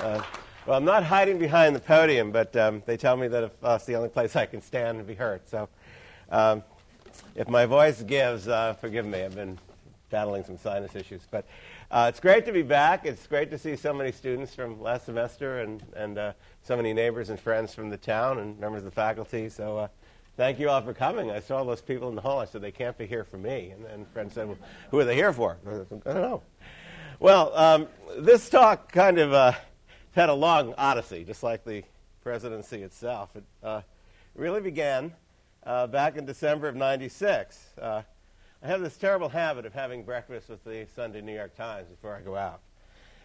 Uh, well, I'm not hiding behind the podium, but um, they tell me that if, uh, it's the only place I can stand and be heard. So um, if my voice gives, uh, forgive me. I've been battling some sinus issues. But uh, it's great to be back. It's great to see so many students from last semester and, and uh, so many neighbors and friends from the town and members of the faculty. So uh, thank you all for coming. I saw those people in the hall. I said, they can't be here for me. And then friends said, well, who are they here for? I don't know. Well, um, this talk kind of uh, had a long odyssey, just like the presidency itself. It uh, really began uh, back in December of 96. Uh, I have this terrible habit of having breakfast with the Sunday New York Times before I go out.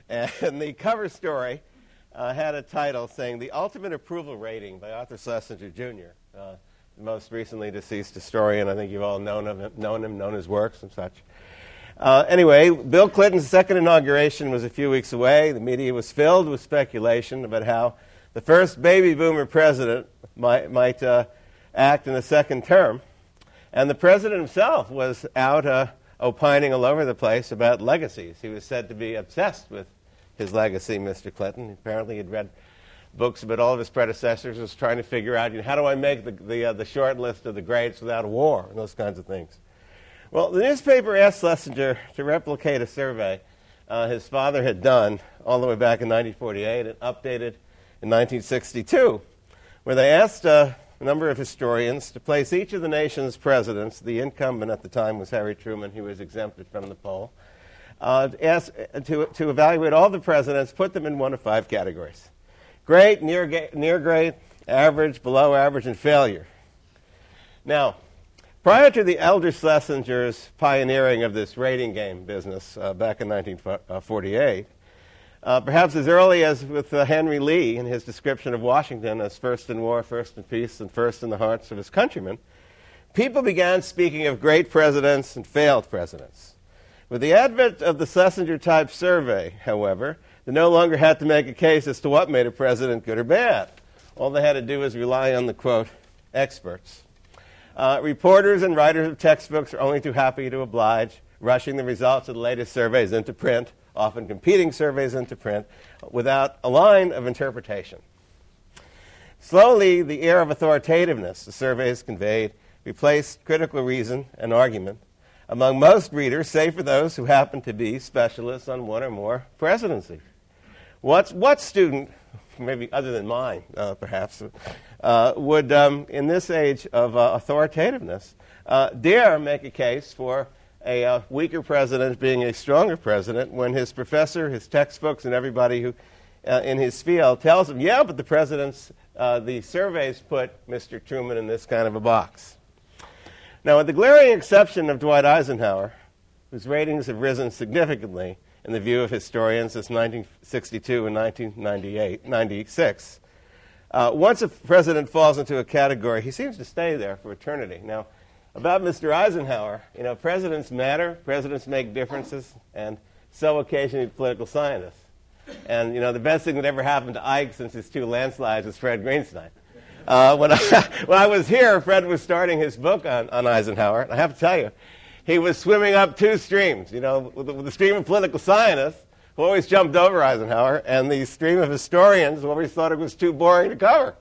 And the cover story uh, had a title saying The Ultimate Approval Rating by Arthur Schlesinger Jr., uh, the most recently deceased historian. I think you've all known, of him, known him, known his works and such. Uh, anyway, Bill Clinton's second inauguration was a few weeks away. The media was filled with speculation about how the first baby boomer president might, might uh, act in the second term. And the president himself was out uh, opining all over the place about legacies. He was said to be obsessed with his legacy, Mr. Clinton. Apparently, he'd read books about all of his predecessors, was trying to figure out you know, how do I make the, the, uh, the short list of the greats without a war, and those kinds of things. Well, the newspaper asked Schlesinger to replicate a survey uh, his father had done all the way back in 1948 and updated in 1962, where they asked uh, a number of historians to place each of the nation's presidents, the incumbent at the time was Harry Truman, he was exempted from the poll, uh, ask, to, to evaluate all the presidents, put them in one of five categories great, near, near great, average, below average, and failure. Now, Prior to the elder Schlesinger's pioneering of this rating game business uh, back in 1948, uh, perhaps as early as with uh, Henry Lee in his description of Washington as first in war, first in peace, and first in the hearts of his countrymen, people began speaking of great presidents and failed presidents. With the advent of the Schlesinger type survey, however, they no longer had to make a case as to what made a president good or bad. All they had to do was rely on the quote, experts. Uh, reporters and writers of textbooks are only too happy to oblige, rushing the results of the latest surveys into print, often competing surveys into print, without a line of interpretation. Slowly, the air of authoritativeness the surveys conveyed replaced critical reason and argument among most readers, save for those who happen to be specialists on one or more presidencies. What's, what student, maybe other than mine, uh, perhaps, uh, would, um, in this age of uh, authoritativeness, uh, dare make a case for a uh, weaker president being a stronger president when his professor, his textbooks, and everybody who uh, in his field tells him, yeah, but the president's, the surveys put Mr. Truman in this kind of a box. Now, with the glaring exception of Dwight Eisenhower, whose ratings have risen significantly in the view of historians since 1962 and 1996, uh, once a president falls into a category, he seems to stay there for eternity. Now, about Mr. Eisenhower, you know, presidents matter, presidents make differences, and so occasionally political scientists. And, you know, the best thing that ever happened to Ike since his two landslides was Fred Greenstein. Uh, when, I, when I was here, Fred was starting his book on, on Eisenhower, and I have to tell you, he was swimming up two streams, you know, the, the stream of political scientists always jumped over Eisenhower, and the stream of historians always thought it was too boring to cover.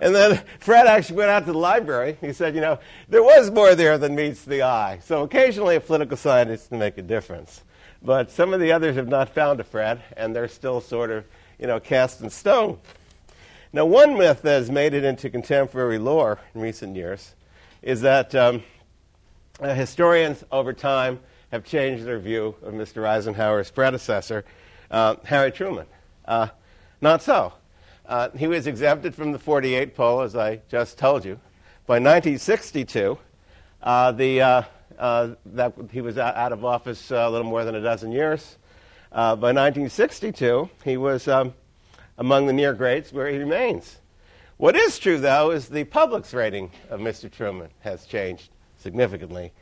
And then Fred actually went out to the library. He said, you know, there was more there than meets the eye. So occasionally a political scientist can make a difference. But some of the others have not found a Fred, and they're still sort of, you know, cast in stone. Now, one myth that has made it into contemporary lore in recent years is that um, uh, historians over time have changed their view of Mr. Eisenhower's predecessor, uh, Harry Truman. Uh, not so. Uh, he was exempted from the 48 poll, as I just told you. By 1962, uh, the, uh, uh, that he was out of office a little more than a dozen years. by 1962, he was um, among the near greats, where he remains. What is true, though, is the public's rating of Mr. Truman has changed significantly.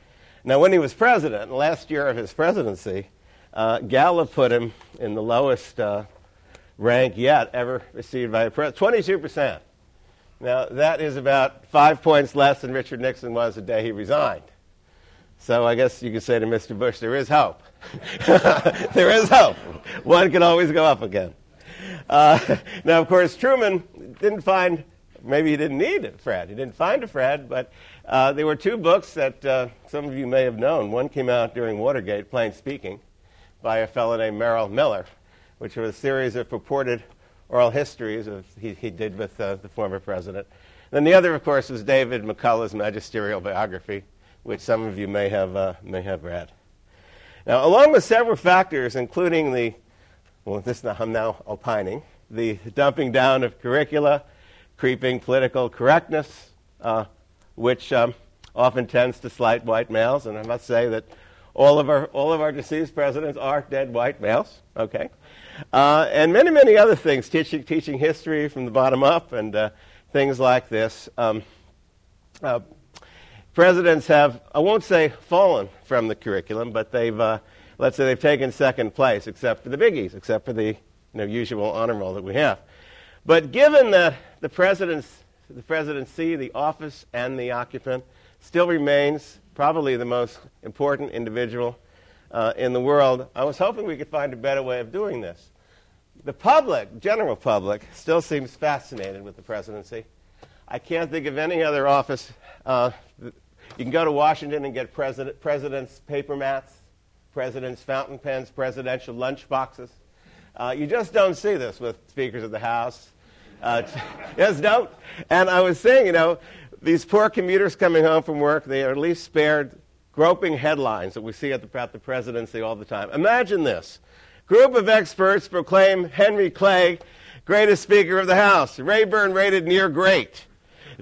Now, when he was president, last year of his presidency, uh, Gallup put him in the lowest uh, rank yet ever received by a president 22%. Now, that is about five points less than Richard Nixon was the day he resigned. So I guess you could say to Mr. Bush, there is hope. there is hope. One can always go up again. Uh, now, of course, Truman didn't find, maybe he didn't need a Fred. He didn't find a Fred, but uh, there were two books that uh, some of you may have known. One came out during Watergate, Plain Speaking, by a fellow named Merle Miller, which was a series of purported oral histories of, he, he did with uh, the former president. Then the other, of course, was David McCullough's magisterial biography, which some of you may have, uh, may have read. Now, along with several factors, including the, well, this I'm now opining, the dumping down of curricula, creeping political correctness, uh, which um, often tends to slight white males, and I must say that all of our, all of our deceased presidents are dead white males, okay? Uh, and many, many other things, teaching, teaching history from the bottom up and uh, things like this. Um, uh, presidents have, I won't say fallen from the curriculum, but they've, uh, let's say they've taken second place, except for the biggies, except for the you know, usual honor roll that we have. But given that the, president's, the presidency, the office, and the occupant still remains probably the most important individual uh, in the world, I was hoping we could find a better way of doing this. The public, general public, still seems fascinated with the presidency. I can't think of any other office. Uh, you can go to Washington and get president, president's paper mats, president's fountain pens, presidential lunch boxes. Uh, you just don't see this with speakers of the House. Uh, yes, don't. And I was saying, you know, these poor commuters coming home from work, they are at least spared groping headlines that we see at the, at the presidency all the time. Imagine this. Group of experts proclaim Henry Clay greatest Speaker of the House. Rayburn rated near great.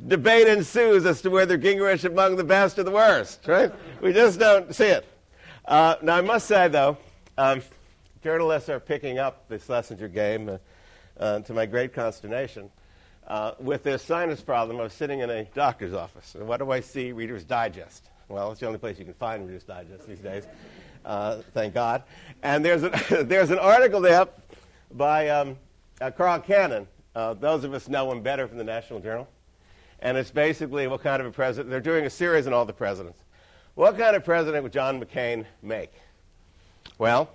Debate ensues as to whether Gingrich among the best or the worst, right? We just don't see it. Uh, now, I must say, though, um, journalists are picking up the Schlesinger game uh, uh, to my great consternation. Uh, with this sinus problem, I was sitting in a doctor's office. And what do I see? Reader's Digest. Well, it's the only place you can find Reader's Digest these days. Uh, thank God. And there's, a, there's an article there by um, uh, Carl Cannon. Uh, those of us know him better from the National Journal. And it's basically what kind of a president, they're doing a series on all the presidents. What kind of president would John McCain make? Well,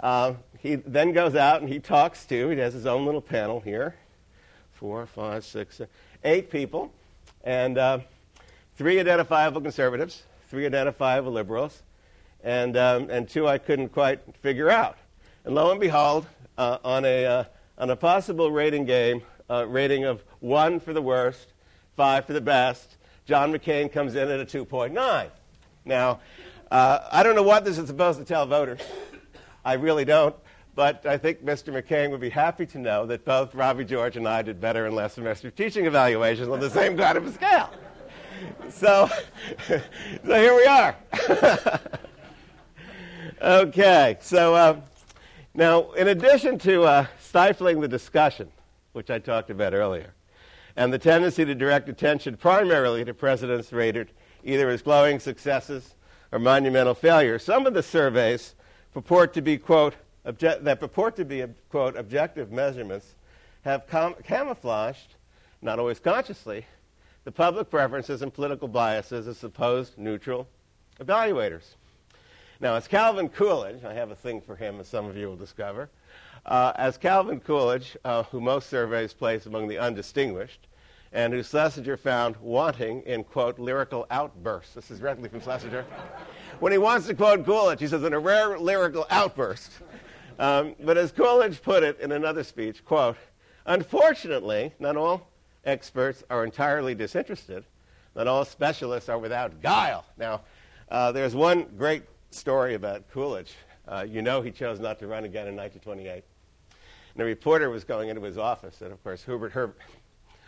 uh, he then goes out and he talks to, he has his own little panel here four, five, six, seven, eight people. And uh, three identifiable conservatives, three identifiable liberals, and, um, and two I couldn't quite figure out. And lo and behold, uh, on, a, uh, on a possible rating game, uh, rating of one for the worst, five for the best, John McCain comes in at a 2.9. Now, uh, I don't know what this is supposed to tell voters. I really don't. But I think Mr. McCain would be happy to know that both Robbie George and I did better in last semester teaching evaluations on the same kind of a scale so, so here we are. okay, so uh, now, in addition to uh, stifling the discussion, which I talked about earlier, and the tendency to direct attention primarily to presidents rated either as glowing successes or monumental failures, some of the surveys purport to be, quote, obje- that purport to be, quote, objective measurements have camouflaged, not always consciously, the public preferences and political biases of supposed neutral evaluators. Now, as Calvin Coolidge, I have a thing for him, as some of you will discover, uh, as Calvin Coolidge, uh, who most surveys place among the undistinguished, and who Schlesinger found wanting in, quote, lyrical outbursts. This is directly from Schlesinger. When he wants to quote Coolidge, he says, in a rare lyrical outburst. Um, but as Coolidge put it in another speech, quote, unfortunately, not all experts are entirely disinterested, Not all specialists are without guile. Now, uh, there's one great story about Coolidge. Uh, you know he chose not to run again in 1928. And a reporter was going into his office, and of course, Hubert Herbert.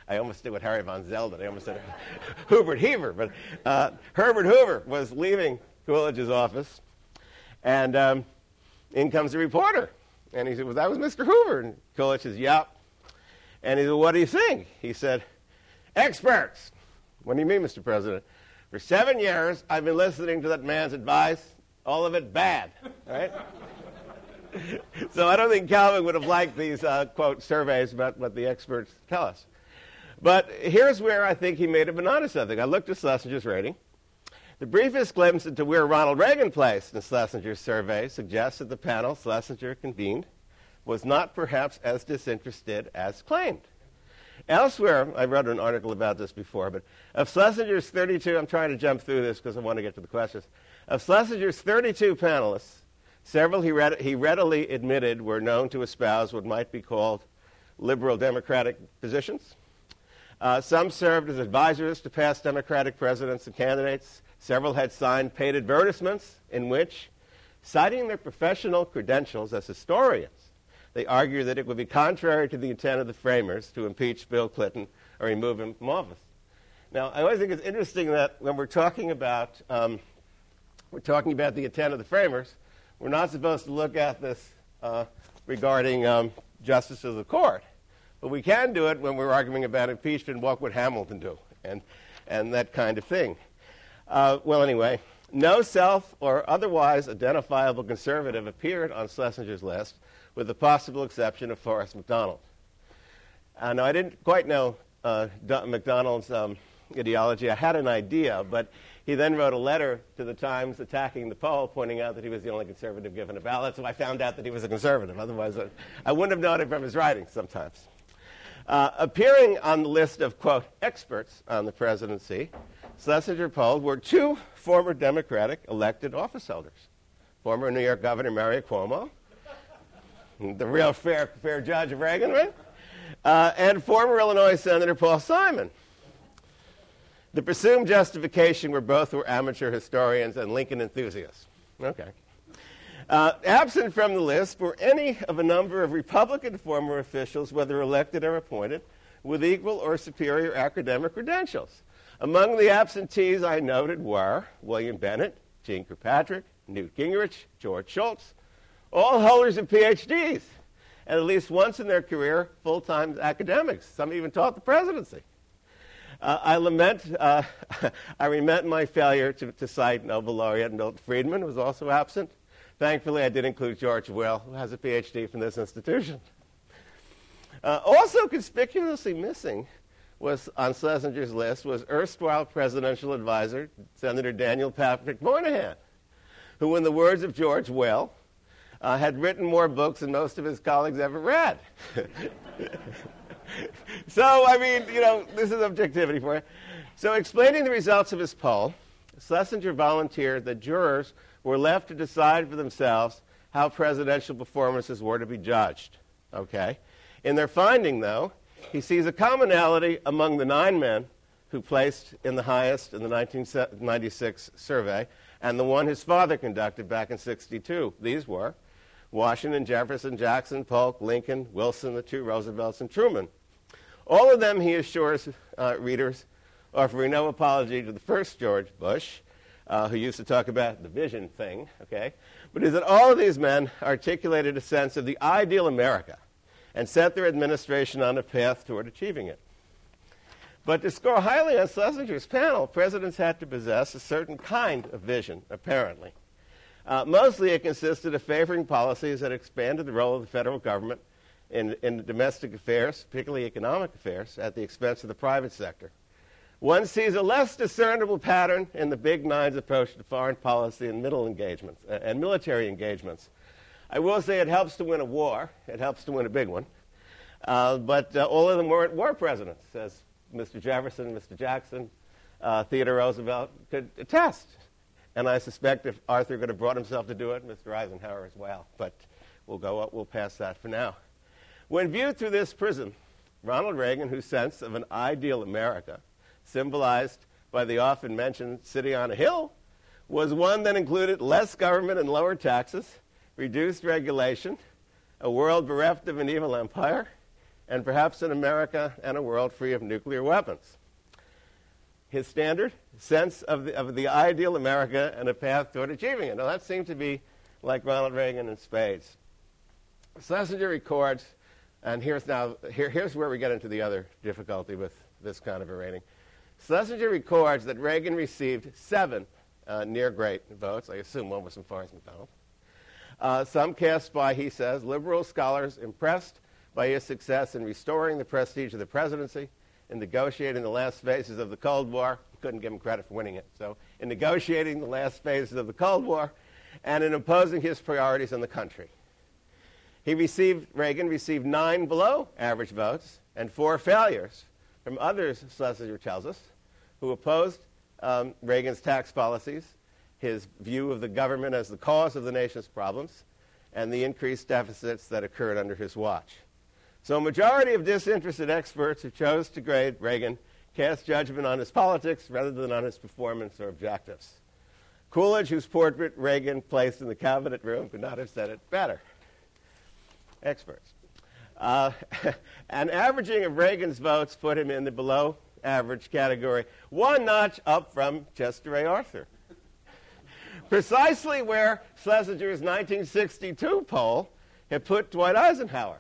I almost did what Harry von Zell did. I almost said Hubert Heaver, but uh, Herbert Hoover was leaving Coolidge's office, and um, in comes the reporter. And he said, Well, that was Mr. Hoover. And Coolidge says, Yep. And he said, What do you think? He said, Experts. What do you mean, Mr. President? For seven years, I've been listening to that man's advice, all of it bad, right? so I don't think Calvin would have liked these, uh, quote, surveys about what the experts tell us. But here's where I think he have been onto something. I looked at Schlesinger's rating. The briefest glimpse into where Ronald Reagan placed in Schlesinger's survey suggests that the panel Schlesinger convened was not perhaps as disinterested as claimed. Elsewhere, I wrote an article about this before, but of Schlesinger's 32, I'm trying to jump through this because I want to get to the questions. Of Schlesinger's 32 panelists, several he, read, he readily admitted were known to espouse what might be called liberal democratic positions. Uh, some served as advisors to past Democratic presidents and candidates. Several had signed paid advertisements in which, citing their professional credentials as historians, they argued that it would be contrary to the intent of the framers to impeach Bill Clinton or remove him from office. Now, I always think it's interesting that when we're talking about um, we're talking about the intent of the framers, we're not supposed to look at this uh, regarding um, justice of the court. But we can do it when we're arguing about impeachment. What would Hamilton do? And, and that kind of thing. Uh, well, anyway, no self or otherwise identifiable conservative appeared on Schlesinger's list, with the possible exception of Forrest McDonald. Uh, now, I didn't quite know uh, McDonald's um, ideology. I had an idea, but he then wrote a letter to the Times attacking the poll, pointing out that he was the only conservative given a ballot. So I found out that he was a conservative. Otherwise, I, I wouldn't have known it from his writings sometimes. Uh, appearing on the list of, quote, experts on the presidency, Schlesinger polled were two former Democratic elected office holders former New York Governor Mario Cuomo, the real fair, fair judge of Reagan, right? Uh, and former Illinois Senator Paul Simon. The presumed justification were both were amateur historians and Lincoln enthusiasts. Okay. Uh, absent from the list were any of a number of Republican former officials, whether elected or appointed, with equal or superior academic credentials. Among the absentees I noted were William Bennett, Jeane Kirkpatrick, Newt Gingrich, George Shultz, all holders of PhDs, and at least once in their career, full time academics. Some even taught the presidency. Uh, I lament, uh, I lament my failure to, to cite Nobel laureate Milton Friedman, who was also absent. Thankfully, I did include George Will, who has a PhD from this institution. Uh, also conspicuously missing was on Schlesinger's list was erstwhile presidential advisor Senator Daniel Patrick Moynihan, who, in the words of George Will, uh, had written more books than most of his colleagues ever read. so, I mean, you know, this is objectivity for you. So, explaining the results of his poll, Schlesinger volunteered that jurors were left to decide for themselves how presidential performances were to be judged. Okay? In their finding, though, he sees a commonality among the nine men who placed in the highest in the 1996 survey and the one his father conducted back in 62. These were Washington, Jefferson, Jackson, Polk, Lincoln, Wilson, the two Roosevelts, and Truman. All of them, he assures uh, readers, offering no apology to the first George Bush, uh, who used to talk about the vision thing, okay, but is that all of these men articulated a sense of the ideal America and set their administration on a path toward achieving it. But to score highly on Schlesinger's panel, presidents had to possess a certain kind of vision, apparently. Uh, mostly it consisted of favoring policies that expanded the role of the federal government in, in domestic affairs, particularly economic affairs, at the expense of the private sector. One sees a less discernible pattern in the Big Nine's approach to foreign policy and middle engagements uh, and military engagements. I will say it helps to win a war. It helps to win a big one. Uh, but uh, all of them weren't war presidents, as Mr. Jefferson, Mr. Jackson, uh, Theodore Roosevelt could attest. And I suspect if Arthur could have brought himself to do it, Mr. Eisenhower as well. But we'll go up, we'll pass that for now. When viewed through this prism, Ronald Reagan, whose sense of an ideal America, symbolized by the often mentioned city on a hill, was one that included less government and lower taxes, reduced regulation, a world bereft of an evil empire, and perhaps an America and a world free of nuclear weapons. His standard sense of the, of the ideal America and a path toward achieving it. Now, that seemed to be like Ronald Reagan in spades. Schlesinger records, and here's now here, here's where we get into the other difficulty with this kind of a rating. Schlesinger records that Reagan received seven uh, near great votes. I assume one was from Forrest McDonald. Uh, some cast by, he says, liberal scholars impressed by his success in restoring the prestige of the presidency, in negotiating the last phases of the Cold War. Couldn't give him credit for winning it. So, in negotiating the last phases of the Cold War, and in imposing his priorities on the country. He received, Reagan received nine below average votes and four failures from others, Schlesinger tells us, who opposed um, Reagan's tax policies, his view of the government as the cause of the nation's problems, and the increased deficits that occurred under his watch. So a majority of disinterested experts who chose to grade Reagan cast judgment on his politics rather than on his performance or objectives. Coolidge, whose portrait Reagan placed in the cabinet room, could not have said it better. Experts. Uh, an averaging of Reagan's votes put him in the below average category, one notch up from Chester A. Arthur. Precisely where Schlesinger's 1962 poll had put Dwight Eisenhower.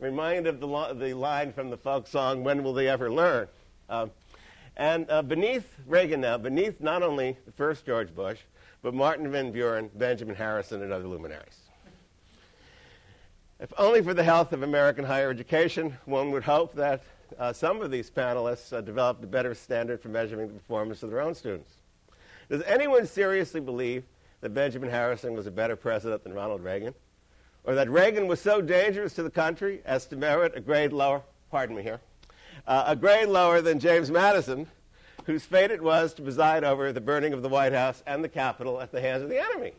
Reminded of the, lo- the line from the folk song, When Will They Ever Learn? Um, and uh, beneath Reagan now, beneath not only the first George Bush, but Martin Van Buren, Benjamin Harrison, and other luminaries. If only for the health of American higher education, one would hope that uh, some of these panelists uh, developed a better standard for measuring the performance of their own students. Does anyone seriously believe that Benjamin Harrison was a better president than Ronald Reagan? Or that Reagan was so dangerous to the country as to merit a grade lower, pardon me here, uh, a grade lower than James Madison, whose fate it was to preside over the burning of the White House and the Capitol at the hands of the enemy?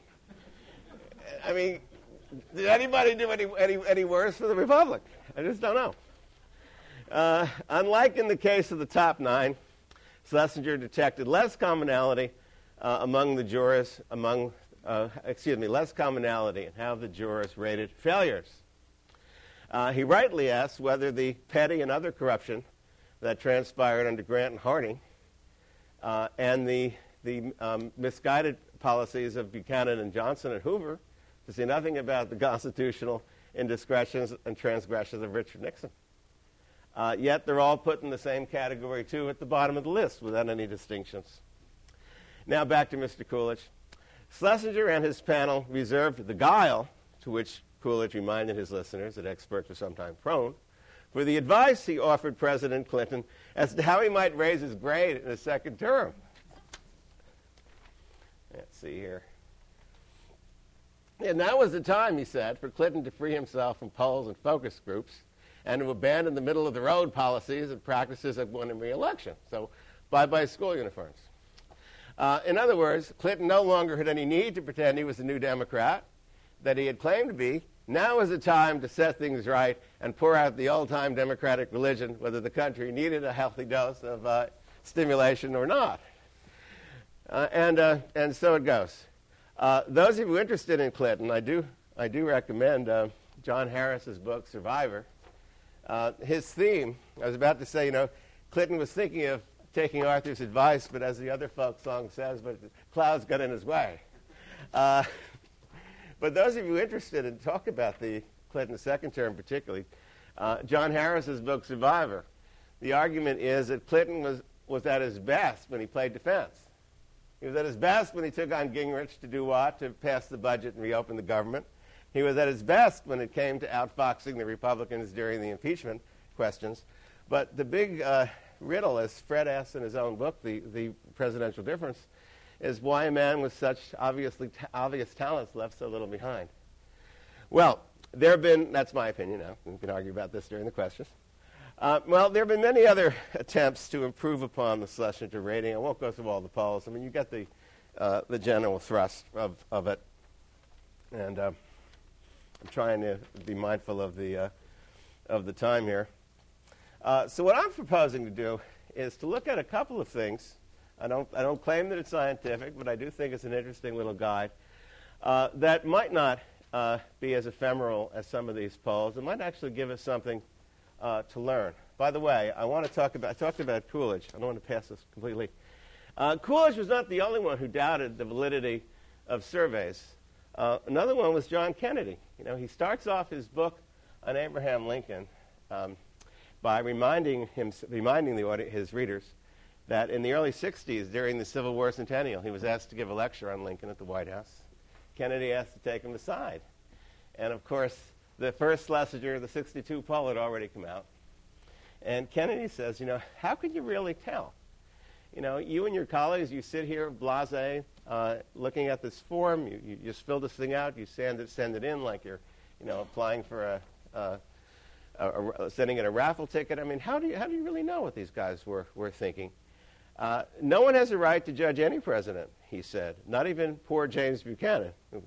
I mean, did anybody do any, any, any worse for the Republic? I just don't know. Uh, unlike in the case of the top nine, Schlesinger detected less commonality uh, among the jurors, among, uh, excuse me, less commonality in how the jurors rated failures. Uh, he rightly asks whether the petty and other corruption that transpired under Grant and Harding uh, and the, the um, misguided policies of Buchanan and Johnson and Hoover to say nothing about the constitutional indiscretions and transgressions of Richard Nixon. Uh, yet they're all put in the same category, too, at the bottom of the list without any distinctions. Now back to Mr. Coolidge. Schlesinger and his panel reserved the guile to which Coolidge reminded his listeners that experts are sometimes prone for the advice he offered President Clinton as to how he might raise his grade in his second term. Let's see here. And that was the time, he said, for Clinton to free himself from polls and focus groups and to abandon the middle of the road policies and practices of winning re-election. So, bye bye school uniforms. Uh, in other words, Clinton no longer had any need to pretend he was a new Democrat that he had claimed to be. Now is the time to set things right and pour out the old time Democratic religion, whether the country needed a healthy dose of uh, stimulation or not. Uh, and, uh, and so it goes. Uh, those of you interested in Clinton, I do, I do recommend uh, John Harris's book, Survivor. His theme, I was about to say, you know, Clinton was thinking of taking Arthur's advice, but as the other folk song says, but clouds got in his way. Uh, but those of you interested in talk about the Clinton second term particularly, uh, John Harris's book, Survivor, the argument is that Clinton was, was at his best when he played defense. He was at his best when he took on Gingrich to do what? To pass the budget and reopen the government. He was at his best when it came to outfoxing the Republicans during the impeachment questions. But the big uh, riddle, as Fred asks in his own book, the, the Presidential Difference, is why a man with such obviously t- obvious talents left so little behind. Well, there have been, that's my opinion now, we can argue about this during the questions. Uh, well, there have been many other attempts to improve upon the Schlesinger rating. I won't go through all the polls. I mean, you get the, uh, the general thrust of, of it. And uh, I'm trying to be mindful of the, uh, of the time here. Uh, so, what I'm proposing to do is to look at a couple of things. I don't, I don't claim that it's scientific, but I do think it's an interesting little guide uh, that might not be as ephemeral as some of these polls. It might actually give us something uh, to learn. By the way, I want to talk about, I talked about Coolidge. I don't want to pass this completely. Uh, Coolidge was not the only one who doubted the validity of surveys. Uh, another one was John Kennedy. You know, he starts off his book on Abraham Lincoln um, by reminding, him, reminding the his readers that in the early 60s, during the Civil War centennial, he was asked to give a lecture on Lincoln at the White House. Kennedy asked to take him aside. And of course, the first Schlesinger, the 62 poll, had already come out. And Kennedy says, you know, how could you really tell? You know, you and your colleagues, you sit here blase, uh, looking at this form, you, you just fill this thing out, you send it, send it in like you're, you you know, applying for a, a, sending in a raffle ticket. I mean, how do you, how do you really know what these guys were, were thinking? Uh, no one has a right to judge any president, he said, not even poor James Buchanan, who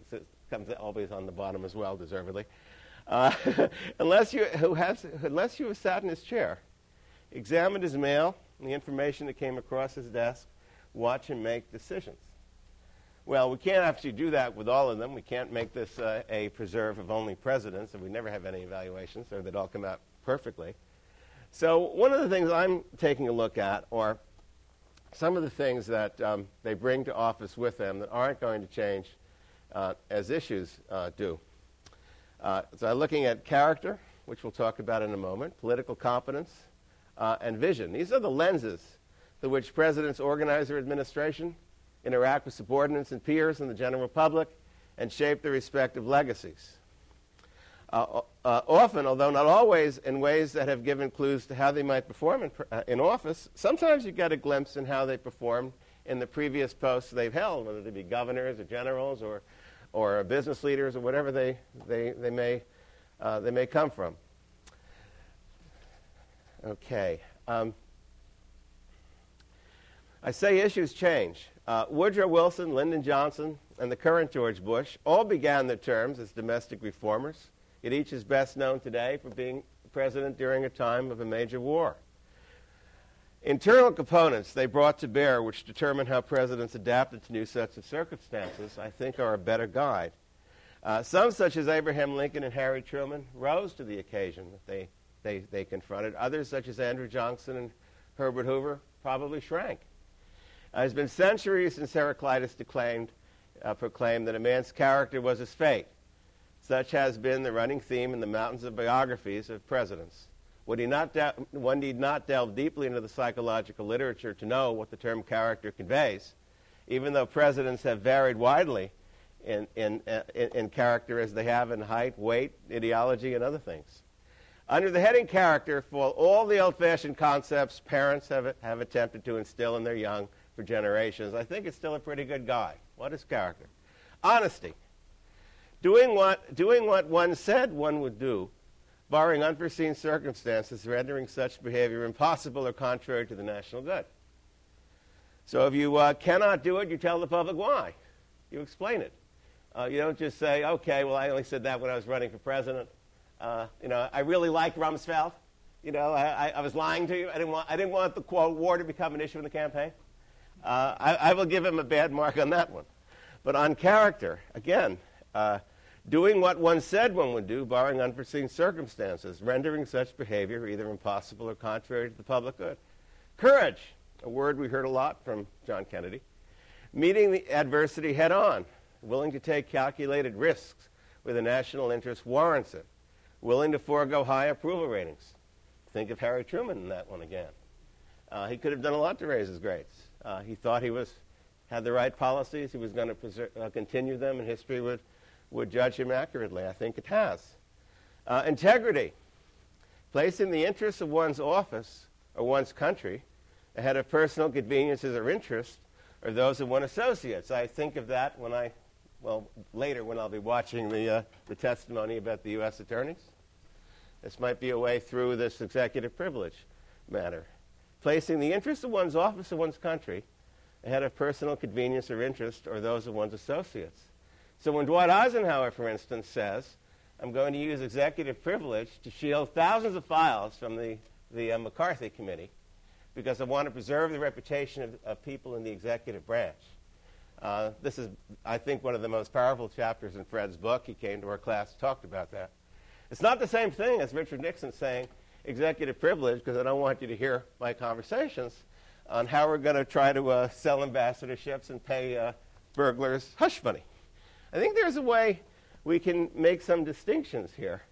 comes always on the bottom as well, deservedly, uh, unless, you, who has, unless you have sat in his chair, examined his mail, and the information that came across his desk, watch him make decisions. Well, we can't actually do that with all of them. We can't make this uh, a preserve of only presidents, and we never have any evaluations, so they'd all come out perfectly. So, one of the things I'm taking a look at are some of the things that um, they bring to office with them that aren't going to change uh, as issues uh, do. Uh, so, I'm looking at character, which we'll talk about in a moment, political competence, uh, and vision. These are the lenses through which presidents organize their administration interact with subordinates and peers and the general public, and shape their respective legacies. Uh, uh, often, although not always, in ways that have given clues to how they might perform in, uh, in, office, sometimes you get a glimpse in how they performed in the previous posts they've held, whether they be governors or generals or, or business leaders or whatever they, they, they, may, uh, they may come from. Okay. Um, I say issues change. Uh, Woodrow Wilson, Lyndon Johnson, and the current George Bush all began their terms as domestic reformers, yet each is best known today for being president during a time of a major war. Internal components they brought to bear, which determine how presidents adapted to new sets of circumstances, I think are a better guide. Uh, some, such as Abraham Lincoln and Harry Truman, rose to the occasion that they, they, they confronted. Others, such as Andrew Johnson and Herbert Hoover, probably shrank. Uh, it's been centuries since Heraclitus declaimed, uh, proclaimed that a man's character was his fate. Such has been the running theme in the mountains of biographies of presidents. One need, not de- one need not delve deeply into the psychological literature to know what the term character conveys, even though presidents have varied widely in, in, uh, in, in character as they have in height, weight, ideology, and other things. Under the heading character fall all the old fashioned concepts parents have, have attempted to instill in their young for generations, I think it's still a pretty good guy. What is character? Honesty. Doing what, doing what one said one would do, barring unforeseen circumstances rendering such behavior impossible or contrary to the national good. So if you uh, cannot do it, you tell the public why. You explain it. Uh, you don't just say, okay, well, I only said that when I was running for president. Uh, you know, I really liked Rumsfeld. You know, I, I, was lying to you. I didn't, want, I didn't want the quote, war to become an issue in the campaign. Uh, I, I, will give him a bad mark on that one. But on character, again, uh, doing what one said one would do, barring unforeseen circumstances, rendering such behavior either impossible or contrary to the public good. Courage, a word we heard a lot from John Kennedy. Meeting the adversity head on, willing to take calculated risks where the national interest warrants it, willing to forego high approval ratings. Think of Harry Truman in that one again. Uh, he could have done a lot to raise his grades. Uh, he thought he was, had the right policies. He was going to uh, continue them, and history would, would judge him accurately. I think it has. Uh, integrity, placing the interests of one's office or one's country ahead of personal conveniences or interests or those of one's associates. I think of that when I, well, later when I'll be watching the, uh, the testimony about the U.S. attorneys. This might be a way through this executive privilege matter placing the interests of one's office or one's country ahead of personal convenience or interest or those of one's associates. So when Dwight Eisenhower, for instance, says, I'm going to use executive privilege to shield thousands of files from the, the uh, McCarthy Committee because I want to preserve the reputation of, of people in the executive branch. Uh, this is, I think, one of the most powerful chapters in Fred's book. He came to our class and talked about that. It's not the same thing as Richard Nixon saying, executive privilege because I don't want you to hear my conversations on how we're going to try to uh, sell ambassadorships and pay uh, burglars hush money. I think there's a way we can make some distinctions here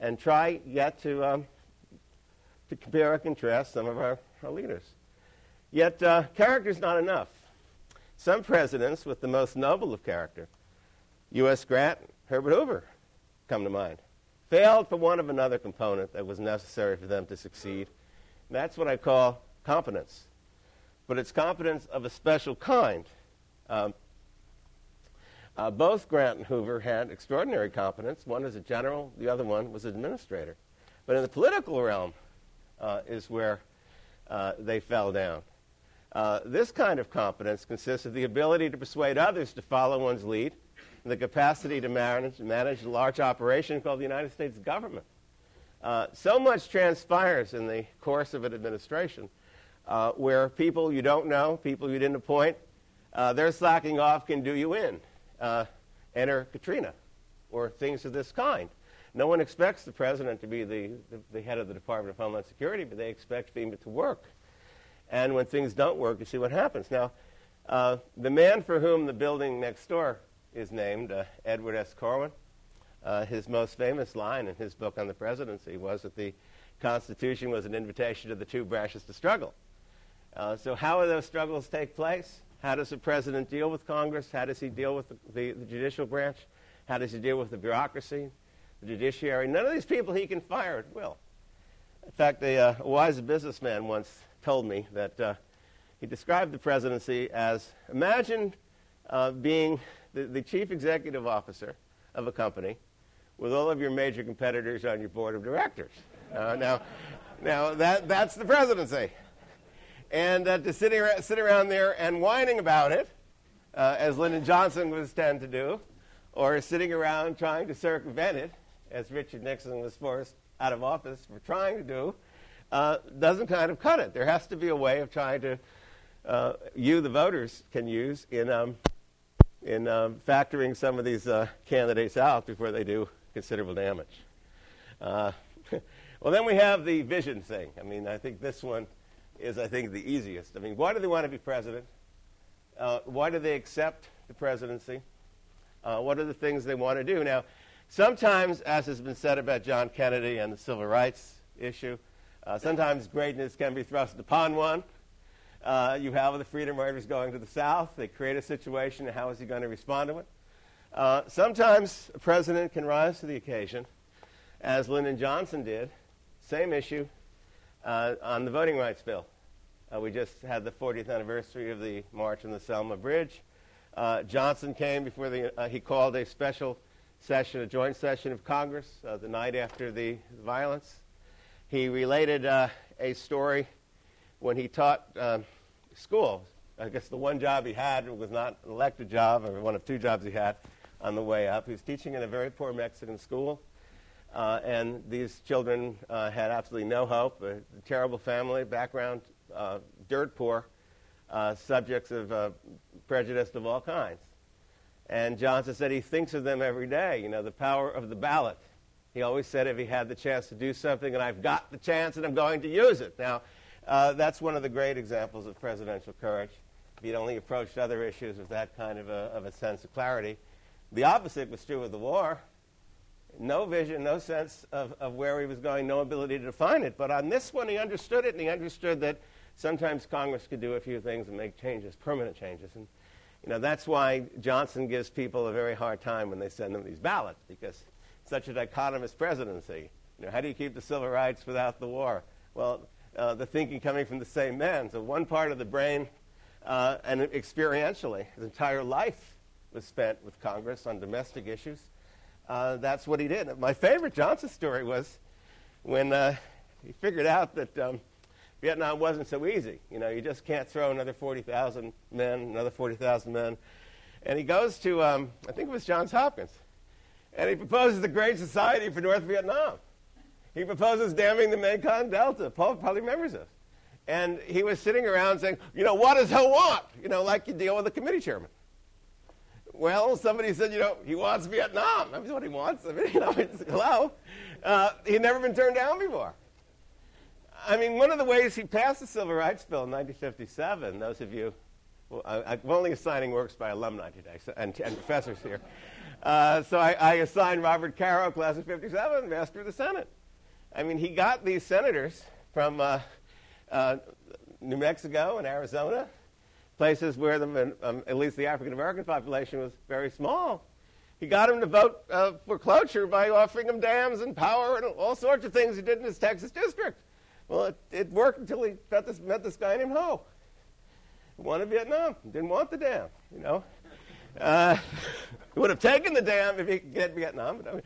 and try yet to, um, to compare and contrast some of our, our leaders. Yet, uh, character is not enough. Some presidents with the most noble of character, U.S. Grant, Herbert Hoover, come to mind failed for one of another component that was necessary for them to succeed. And that's what I call competence. But it's competence of a special kind. Um, Uh, both Grant and Hoover had extraordinary competence. One as a general, the other one was an administrator. But in the political realm uh, is where uh, they fell down. Uh, this kind of competence consists of the ability to persuade others to follow one's lead, the capacity to manage, manage a large operation called the United States government. Uh, so much transpires in the course of an administration uh, where people you don't know, people you didn't appoint, uh, their slacking off can do you in. Uh, enter Katrina or things of this kind. No one expects the president to be the, the, the, head of the Department of Homeland Security, but they expect FEMA to work. And when things don't work, you see what happens. Now, uh, the man for whom the building next door is named, uh, Edward S. Corwin, uh, his most famous line in his book on the presidency was that the Constitution was an invitation to the two branches to struggle. Uh, so, how do those struggles take place? How does the president deal with Congress? How does he deal with the, the, the judicial branch? How does he deal with the bureaucracy, the judiciary? None of these people he can fire at will. In fact, a, uh, wise businessman once told me that uh, he described the presidency as imagine uh, being the, the chief executive officer of a company with all of your major competitors on your board of directors. Uh, now, now that, that's the presidency and uh, to sit, ar- sit around there and whining about it, uh, as Lyndon Johnson was tend to do, or sitting around trying to circumvent it, as Richard Nixon was forced out of office for trying to do, uh, doesn't kind of cut it. There has to be a way of trying to, uh, you, the voters, can use in, um, in um, factoring some of these uh, candidates out before they do considerable damage. Uh, well, then we have the vision thing. I mean, I think this one is, I think, the easiest. I mean, why do they want to be president? Uh, why do they accept the presidency? Uh, what are the things they want to do? Now, sometimes, as has been said about John Kennedy and the civil rights issue, uh, sometimes greatness can be thrust upon one. Uh, you have the freedom riders going to the South. They create a situation, and how is he going to respond to it? Uh, sometimes a president can rise to the occasion, as Lyndon Johnson did. Same issue uh, on the voting rights bill. Uh, we just had the 40th anniversary of the March on the Selma Bridge. Uh, Johnson came before the, uh, he called a special session, a joint session of Congress the night after the violence. He related a story when he taught um, school. I guess the one job he had was not an elected job, or one of two jobs he had on the way up. He was teaching in a very poor Mexican school. Uh, and these children uh, had absolutely no hope, a terrible family background, uh, dirt poor, uh, subjects of uh, prejudice of all kinds. And Johnson said he thinks of them every day, you know, the power of the ballot. He always said if he had the chance to do something, and I've got the chance and I'm going to use it. Now, uh, that's one of the great examples of presidential courage. If he'd only approached other issues with that kind of a, of a sense of clarity. The opposite was true of the war no vision, no sense of, of where he was going, no ability to define it. But on this one, he understood it, and he understood that sometimes Congress could do a few things and make changes, permanent changes. And you know, that's why Johnson gives people a very hard time when they send them these ballots, because such a dichotomous presidency. You know, how do you keep the civil rights without the war? Well, uh, the thinking coming from the same man. So one part of the brain, uh, and experientially, his entire life was spent with Congress on domestic issues uh, that's what he did. My favorite Johnson story was when uh, he figured out that um, Vietnam wasn't so easy. You know, you just can't throw another 40,000 men, another 40,000 men. And he goes to, um, I think it was Johns Hopkins, and he proposes the Great Society for North Vietnam. He proposes damming the Mekong Delta. Paul probably remembers this. And he was sitting around saying, you know, what does Ho want? You know, like you deal with a committee chairman. Well, somebody said, you know, he wants Vietnam. That's what he wants. I mean, you know, hello. Uh, he'd never been turned down before. I mean, one of the ways he passed the Civil Rights Bill in 1957, those of you, well, I, am only assigning works by alumni today so, and, and, professors here. Uh, so I, I, assigned Robert Caro, class of 57, master of the Senate. I mean, he got these senators from uh, uh New Mexico and Arizona places where the, um, at least the African American population was very small. He got them to vote uh, for cloture by offering them dams and power and all sorts of things he did in his Texas district. Well, it, it worked until he met this, met this guy named Ho. Wanted Vietnam, didn't want the dam, you know. Uh, would have taken the dam if he could get Vietnam. But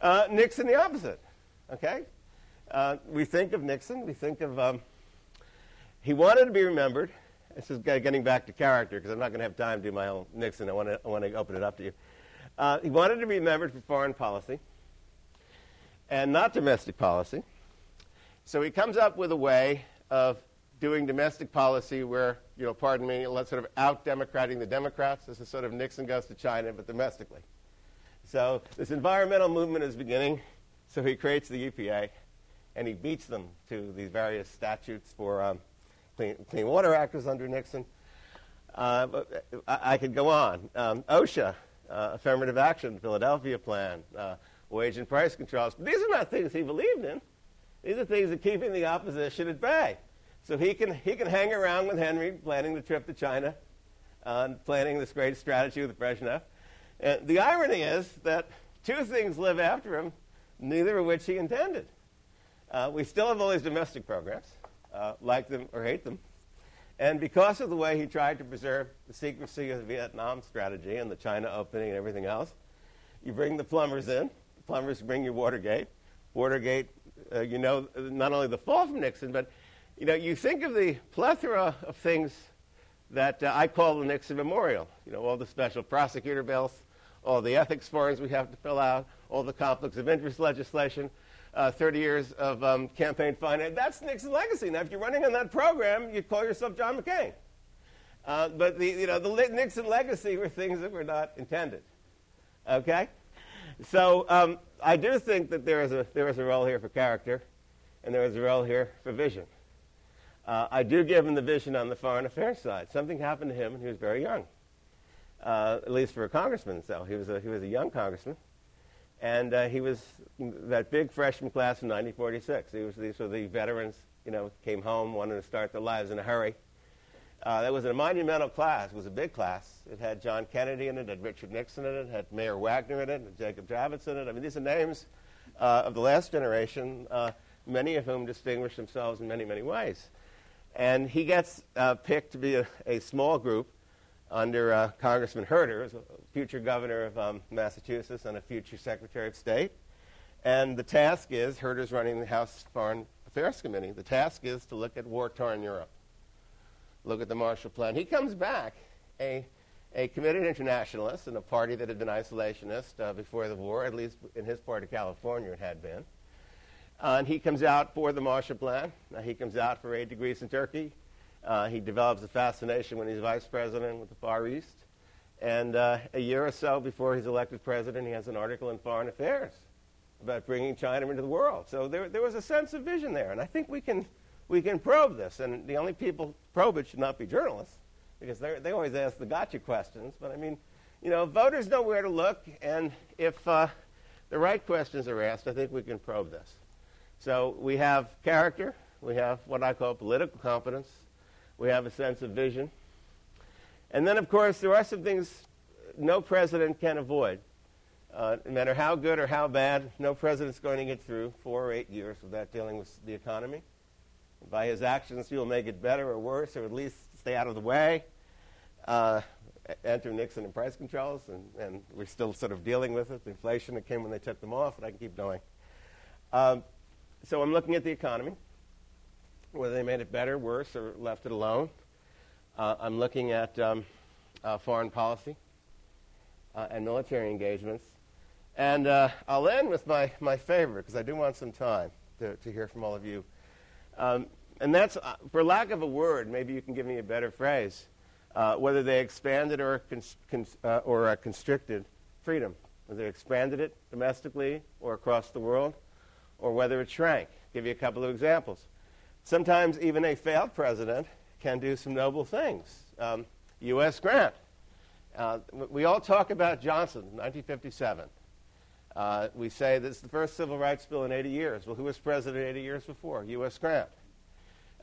uh, Nixon, the opposite. Okay? Uh, we think of Nixon, we think of. Um, he wanted to be remembered. This is getting back to character because I'm not going to have time to do my own Nixon. I want to, I want to open it up to you. Uh, he wanted to be remembered for foreign policy and not domestic policy. So he comes up with a way of doing domestic policy where, you know, pardon me, sort of out democrating the Democrats. This is sort of Nixon goes to China, but domestically. So this environmental movement is beginning. So he creates the EPA, and he beats them to these various statutes for um, Clean, Clean, Water Act was under Nixon. Uh, but I, I, could go on. Um, OSHA, uh, affirmative action, Philadelphia plan, uh, wage and price controls. But these are not things he believed in. These are things that keeping the opposition at bay. So he can, he can hang around with Henry, planning the trip to China, uh, planning this great strategy with Brezhnev. And the irony is that two things live after him, neither of which he intended. Uh, we still have all these domestic programs, uh, like them or hate them. And because of the way he tried to preserve the secrecy of the Vietnam strategy and the China opening and everything else, you bring the plumbers in. The plumbers bring you Watergate. Watergate, uh, you know, not only the fall from Nixon, but you know, you think of the plethora of things that uh, I call the Nixon Memorial. You know, all the special prosecutor bills, all the ethics forms we have to fill out, all the conflicts of interest legislation, uh, 30 years of um, campaign finance. That's Nixon's legacy. Now, if you're running on that program, you call yourself John McCain. Uh, but the, you know, the Nixon legacy were things that were not intended. Okay? So um, I do think that there is, a, there is a role here for character, and there is a role here for vision. Uh, I do give him the vision on the foreign affairs side. Something happened to him when he was very young, uh, at least for a congressman. So he was a, he was a young congressman. And uh, he was that big freshman class in 1946. He was, these were the veterans, you know, came home, wanted to start their lives in a hurry. Uh, that was a monumental class. It was a big class. It had John Kennedy in it, it had Richard Nixon in it, it had Mayor Wagner in it, and Jacob Javits in it. I mean, these are names uh, of the last generation, uh, many of whom distinguished themselves in many, many ways. And he gets uh, picked to be a, a small group under uh, Congressman Herter, who's a future governor of um, Massachusetts and a future Secretary of State. And the task is, Herter's running the House Foreign Affairs Committee, the task is to look at war-torn Europe, look at the Marshall Plan. He comes back a, a committed internationalist in a party that had been isolationist uh, before the war, at least in his part of California it had been. Uh, and he comes out for the Marshall Plan. He comes out for aid to Greece and Turkey. Uh, he develops a fascination when he's vice president with the Far East. And uh, a year or so before he's elected president, he has an article in Foreign Affairs about bringing China into the world. So there, there was a sense of vision there. And I think we can, we can probe this. And the only people probe it should not be journalists, because they always ask the gotcha questions. But I mean, you know, voters know where to look. And if uh, the right questions are asked, I think we can probe this. So we have character, we have what I call political competence, we have a sense of vision. And then, of course, there are some things no president can avoid. Uh, no matter how good or how bad, no president's going to get through four or eight years without dealing with the economy. By his actions, he will make it better or worse, or at least stay out of the way. Uh, enter Nixon and price controls, and, and, we're still sort of dealing with it. The inflation that came when they took them off, and I can keep going. Um, so I'm looking at the economy, whether they made it better, worse, or left it alone. Uh, I'm looking at um, uh, foreign policy uh, and military engagements. And uh, I'll end with my, my favorite, because I do want some time to, to hear from all of you. Um, and that's, uh, for lack of a word, maybe you can give me a better phrase, uh, whether they expanded or, cons- cons- or constricted freedom, whether they expanded it domestically or across the world or whether it shrank. I'll give you a couple of examples. Sometimes even a failed president can do some noble things. Um, U.S. Grant. Uh, we all talk about Johnson, 1957. Uh, we say this is the first civil rights bill in 80 years. Well, who was president 80 years before? U.S. Grant.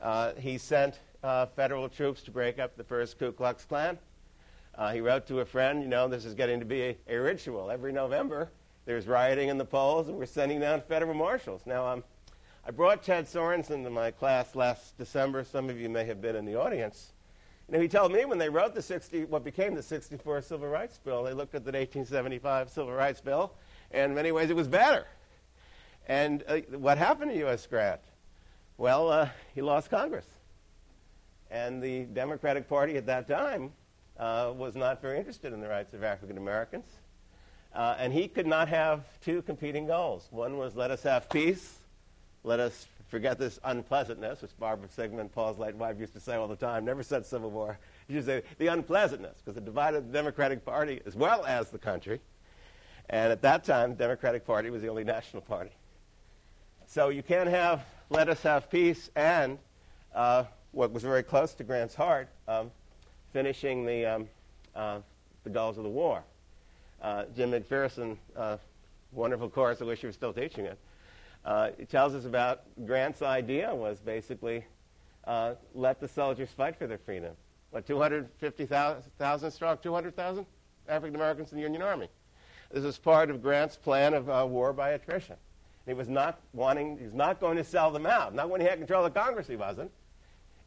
Uh, he sent uh, federal troops to break up the first Ku Klux Klan. Uh, he wrote to a friend, you know, this is getting to be a, a ritual. Every November, there's rioting in the polls, and we're sending down federal marshals. Now, um, I brought Ted Sorensen to my class last December. Some of you may have been in the audience. You know, he told me when they wrote the 60, what became the 64 Civil Rights Bill, they looked at the 1875 Civil Rights Bill, and in many ways it was better. And uh, what happened to U.S. Grant? Well, uh, he lost Congress. And the Democratic Party at that time uh, was not very interested in the rights of African Americans. Uh, and he could not have two competing goals. One was let us have peace, let us forget this unpleasantness, which Barbara Sigmund, Paul's late wife, used to say all the time, never said Civil War. She used to say the unpleasantness, because it divided the Democratic Party as well as the country. And at that time, the Democratic Party was the only national party. So you can't have let us have peace and uh, what was very close to Grant's heart, um, finishing the, um, uh, the goals of the war. Uh, Jim McPherson, uh, wonderful course, I wish he was still teaching it, uh, it tells us about Grant's idea was basically uh, let the soldiers fight for their freedom. What, 250,000 strong, 200,000 African Americans in the Union Army. This was part of Grant's plan of uh, war by attrition. He was not wanting, he was not going to sell them out. Not when he had control of Congress, he wasn't.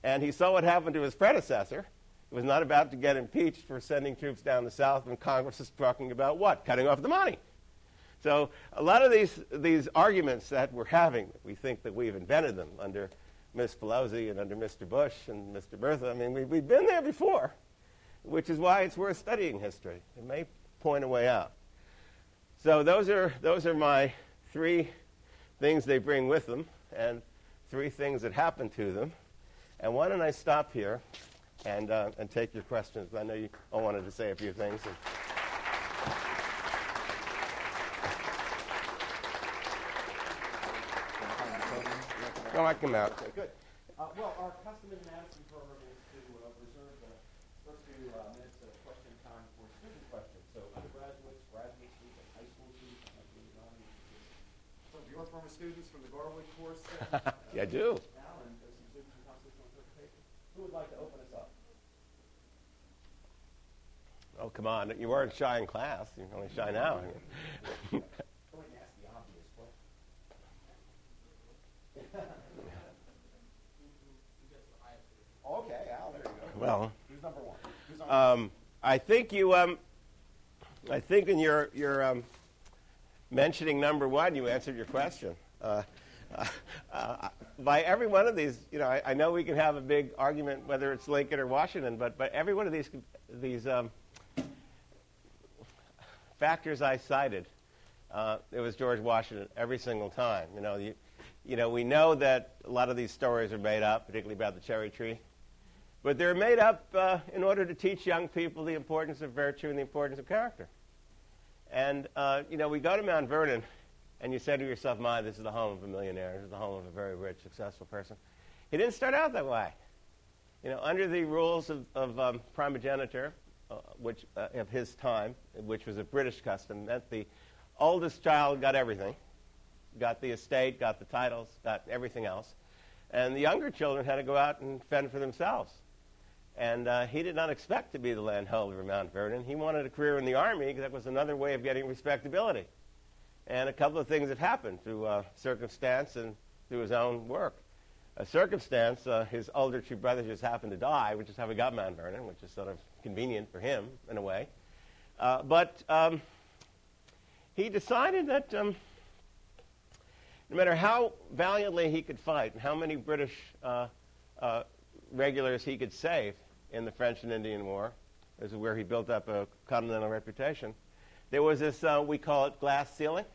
And he saw what happened to his predecessor. He was not about to get impeached for sending troops down the South when Congress was talking about what? Cutting off the money. So a lot of these, these arguments that we're having, we think that we've invented them under Ms. Pelosi and under Mr. Bush and Mr. Murtha. I mean, we, we've been there before, which is why it's worth studying history. It may point a way out. So those are, those are my three things they bring with them and three things that happen to them. And why don't I stop here and, uh, and take your questions? I know you all wanted to say a few things. No, I come out. Okay, good. Uh, well, our custom in Madison program is to uh, reserve the first few uh, minutes of question time for student questions. So undergraduates, graduate students, high school students, some of your former students from the Garwood course. Uh, yeah, I do. Now, and there's some students from constitutional interpretation. Who would like to open us up? Oh, come on. You weren't shy in class. You're only shy now. Well, who's number one? Who's um, I think you. Um, I think in your your um, mentioning number one, you answered your question. Uh, uh, uh, by every one of these, you know, I, I, know we can have a big argument whether it's Lincoln or Washington, but but every one of these these um, factors I cited, uh, it was George Washington every single time. You know, you, you know, we know that a lot of these stories are made up, particularly about the cherry tree. But they're made up uh, in order to teach young people the importance of virtue and the importance of character. And, uh, you know, we go to Mount Vernon, and you say to yourself, my, this is the home of a millionaire. This is the home of a very rich, successful person. He didn't start out that way. You know, under the rules of, of um, primogeniture, uh, which, uh, of his time, which was a British custom, meant the oldest child got everything, got the estate, got the titles, got everything else. And the younger children had to go out and fend for themselves. And uh, he did not expect to be the landholder of Mount Vernon. He wanted a career in the Army. Because that was another way of getting respectability. And a couple of things have happened through uh, circumstance and through his own work. A circumstance, uh, his older two brothers just happened to die, which is how he got Mount Vernon, which is sort of convenient for him in a way. Uh, but um, he decided that um, no matter how valiantly he could fight and how many British uh, uh, regulars he could save in the French and Indian War. This is where he built up a continental reputation. There was this, uh, we call it glass ceiling.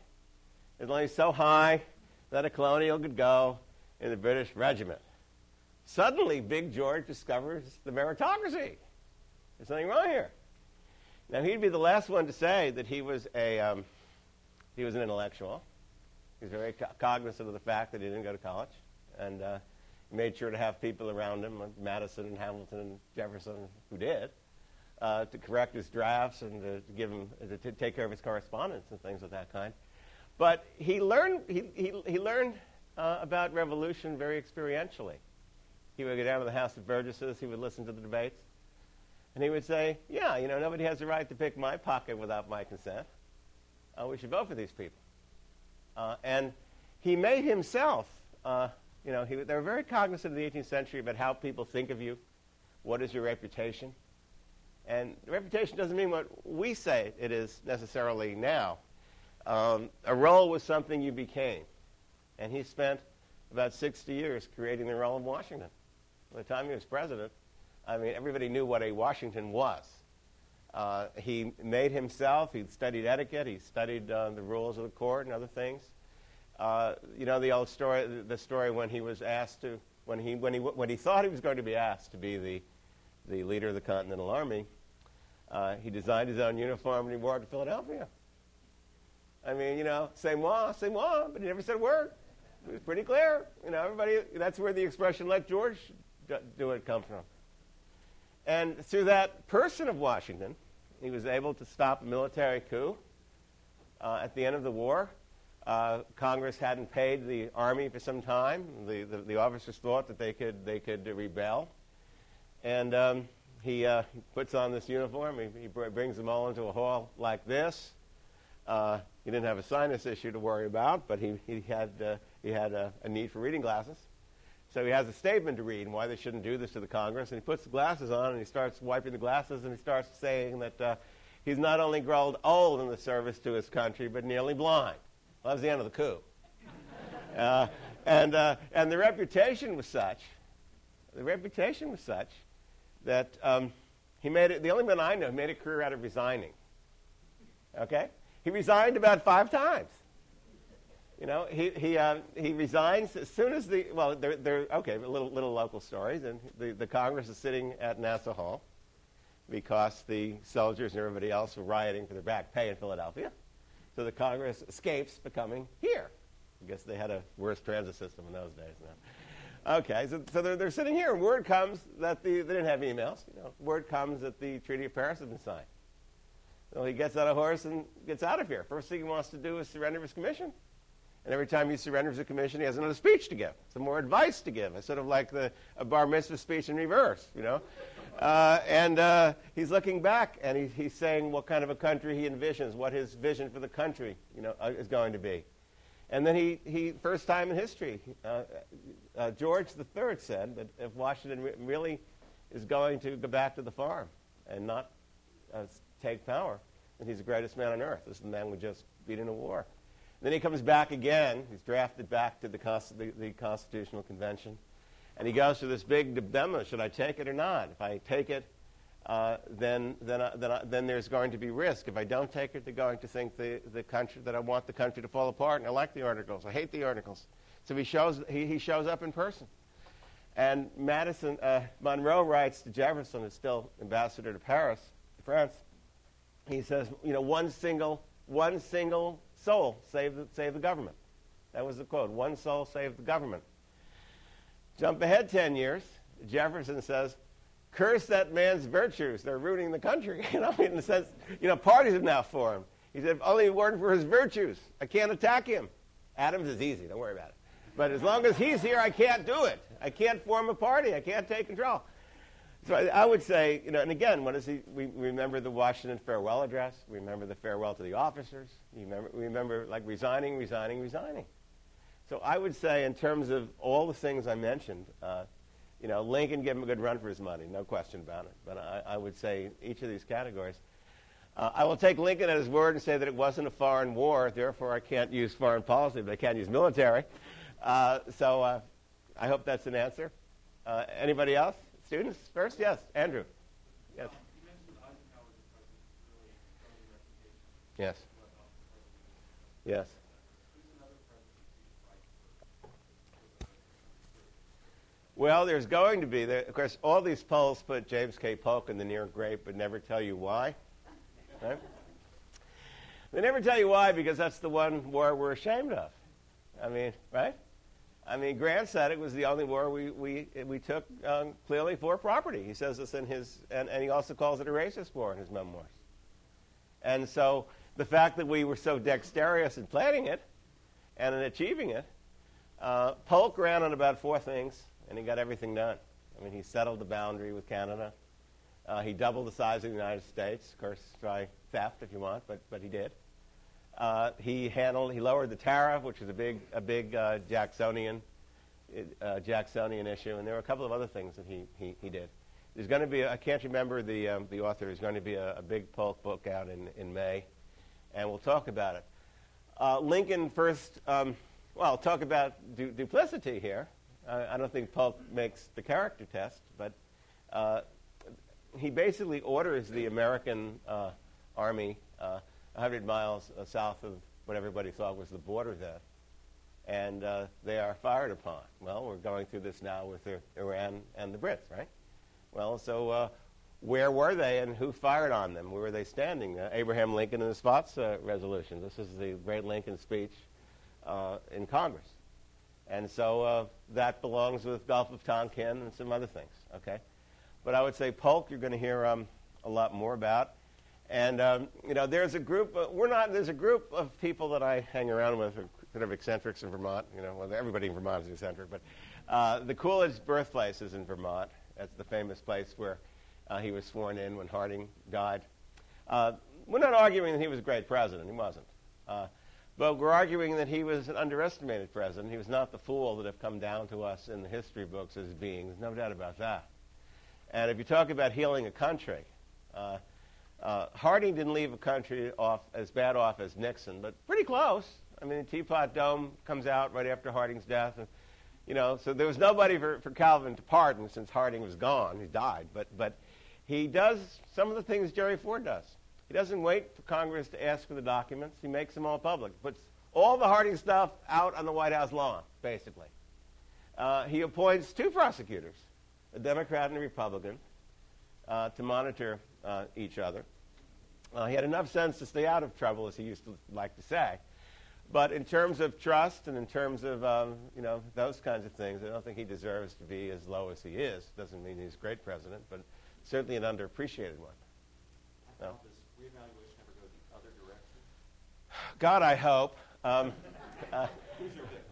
It was only so high that a colonial could go in the British regiment. Suddenly, Big George discovers the meritocracy. There's something wrong here. Now, he'd be the last one to say that he was, a, um, he was an intellectual. He was very co- cognizant of the fact that he didn't go to college. And uh, made sure to have people around him, like Madison and Hamilton and Jefferson, who did, uh, to correct his drafts and to, to give him to, to, take care of his correspondence and things of that kind. But he learned he, he, he learned uh, about revolution very experientially. He would go down to the House of Burgesses. He would listen to the debates, and he would say, "Yeah, you know, nobody has the right to pick my pocket without my consent. Uh, we should vote for these people." Uh, and he made himself uh, you know, he, they were very cognizant of the 18th century about how people think of you, What is your reputation? And reputation doesn't mean what we say it is necessarily now. Um, a role was something you became. And he spent about 60 years creating the role of Washington. By the time he was president, I mean, everybody knew what a Washington was. Uh, he made himself, he studied etiquette, he studied uh, the rules of the court and other things. Uh, you know the old story, the story when he was asked to, when he, when he, when he thought he was going to be asked to be the, the leader of the Continental Army, uh, he designed his own uniform and he wore it to Philadelphia. I mean, you know, say moi, say moi, but he never said a word. It was pretty clear. You know, everybody, that's where the expression let George do it come from. And through that person of Washington, he was able to stop a military coup uh, at the end of the war. Uh, Congress hadn't paid the army for some time. The, the, the, officers thought that they could, they could rebel. And um, he, uh, puts on this uniform. He, he, brings them all into a hall like this. Uh, he didn't have a sinus issue to worry about, but he, he had, uh, he had a, a, need for reading glasses. So he has a statement to read and why they shouldn't do this to the Congress. And he puts the glasses on and he starts wiping the glasses and he starts saying that uh, he's not only grown old in the service to his country, but nearly blind. Well, that was the end of the coup. Uh, and, uh, and the reputation was such, the reputation was such that um, he made it, the only man I know made a career out of resigning. Okay? He resigned about five times. You know, he, he, uh, he resigns as soon as the, well, they're, they're okay, little, little local stories. And the, the Congress is sitting at Nassau Hall because the soldiers and everybody else were rioting for their back pay in Philadelphia. So the Congress escapes becoming here. I guess they had a worse transit system in those days now. Okay, so, so they're, they're sitting here, and word comes that the, they didn't have emails. You know, word comes that the Treaty of Paris has been signed. So he gets on a horse and gets out of here. First thing he wants to do is surrender his commission. And every time he surrenders a commission, he has another speech to give, some more advice to give. It's sort of like the bar mitzvah speech in reverse, you know. Uh, and uh, he's looking back and he, he's saying what kind of a country he envisions, what his vision for the country, you know, uh, is going to be. And then he, he first time in history, uh, uh, George III said that if Washington re- really is going to go back to the farm and not uh, take power, then he's the greatest man on earth. This is the man we just beat in a war. Then he comes back again. He's drafted back to the, the, the Constitutional Convention. And he goes through this big dilemma should I take it or not? If I take it, uh, then, then, uh, then, uh, then there's going to be risk. If I don't take it, they're going to think the, the country, that I want the country to fall apart. And I like the articles. I hate the articles. So he shows, he, he shows up in person. And Madison, uh, Monroe writes to Jefferson, who's still ambassador to Paris, France. He says, you know, one single, one single soul saved the, saved the government. That was the quote. One soul saved the government. Jump ahead 10 years. Jefferson says, curse that man's virtues. They're ruining the country. You know, in the sense, you know, parties have now formed. He said, if only it weren't for his virtues, I can't attack him. Adams is easy. Don't worry about it. But as long as he's here, I can't do it. I can't form a party. I can't take control. So I, I, would say, you know, and again, what is he? We, remember the Washington farewell address. We remember the farewell to the officers. Remember, we remember like resigning, resigning, resigning. So I would say, in terms of all the things I mentioned, uh, you know, Lincoln gave him a good run for his money, no question about it. But I, I would say each of these categories. Uh, I will take Lincoln at his word and say that it wasn't a foreign war, therefore I can't use foreign policy, but I can use military. Uh, so uh, I hope that's an answer. Uh, anybody else? Students first? Yes, Andrew. Yes. Yes. Yes. Well, there's going to be. There, of course, all these polls put James K. Polk in the near great, but never tell you why. Right? They never tell you why because that's the one war we're ashamed of. I mean, right? I mean, Grant said it was the only war we, we, we took um, clearly for property. He says this in his, and, and he also calls it a racist war in his memoirs. And so the fact that we were so dexterous in planning it and in achieving it, uh, Polk ran on about four things, and he got everything done. I mean, he settled the boundary with Canada. Uh, he doubled the size of the United States, of course, by theft if you want, but, but he did. Uh, he handled, he lowered the tariff, which was a big, a big uh, Jacksonian, uh, Jacksonian issue, and there were a couple of other things that he, he, he did. there's going to be, I can't remember the, um, the author, there's going to be a, a, big Polk book out in, in May, and we'll talk about it. Uh, Lincoln first, um, well, talk about du- duplicity here. I don't think Polk makes the character test, but uh, he basically orders the American army 100 miles uh, south of what everybody thought was the border then. And uh, they are fired upon. Well, we're going through this now with Iran and the Brits, right? Well, so uh, where were they and who fired on them? Where were they standing? Uh, Abraham Lincoln and the Spots resolution. This is the great Lincoln speech in Congress. And so that belongs with Gulf of Tonkin and some other things, okay? But I would say Polk, you're going to hear um, a lot more about. And um, you know, there's a group. Uh, we're not. There's a group of people that I hang around with, kind of eccentrics in Vermont. You know, well, everybody in Vermont is eccentric, but uh, the Coolidge birthplace is in Vermont. That's the famous place where uh, he was sworn in when Harding died. Uh, we're not arguing that he was a great president. He wasn't. Uh, but we're arguing that he was an underestimated president. He was not the fool that have come down to us in the history books as being. There's no doubt about that. And if you talk about healing a country, uh, Harding didn't leave a country off as bad off as Nixon, but pretty close. I mean, the Teapot Dome comes out right after Harding's death. And, you know, so there was nobody for, for Calvin to pardon since Harding was gone. He died. But, but he does some of the things Jerry Ford does. He doesn't wait for Congress to ask for the documents. He makes them all public. Puts all the Harding stuff out on the White House lawn, basically. Uh, he appoints two prosecutors, a Democrat and a Republican, uh, to monitor uh, each other. Uh, he had enough sense to stay out of trouble, as he used to like to say. But in terms of trust and in terms of um, you know those kinds of things, I don't think he deserves to be as low as he is. Doesn't mean he's a great president, but certainly an underappreciated one. No. Does reevaluation ever go the other direction? God, I hope. Um, uh,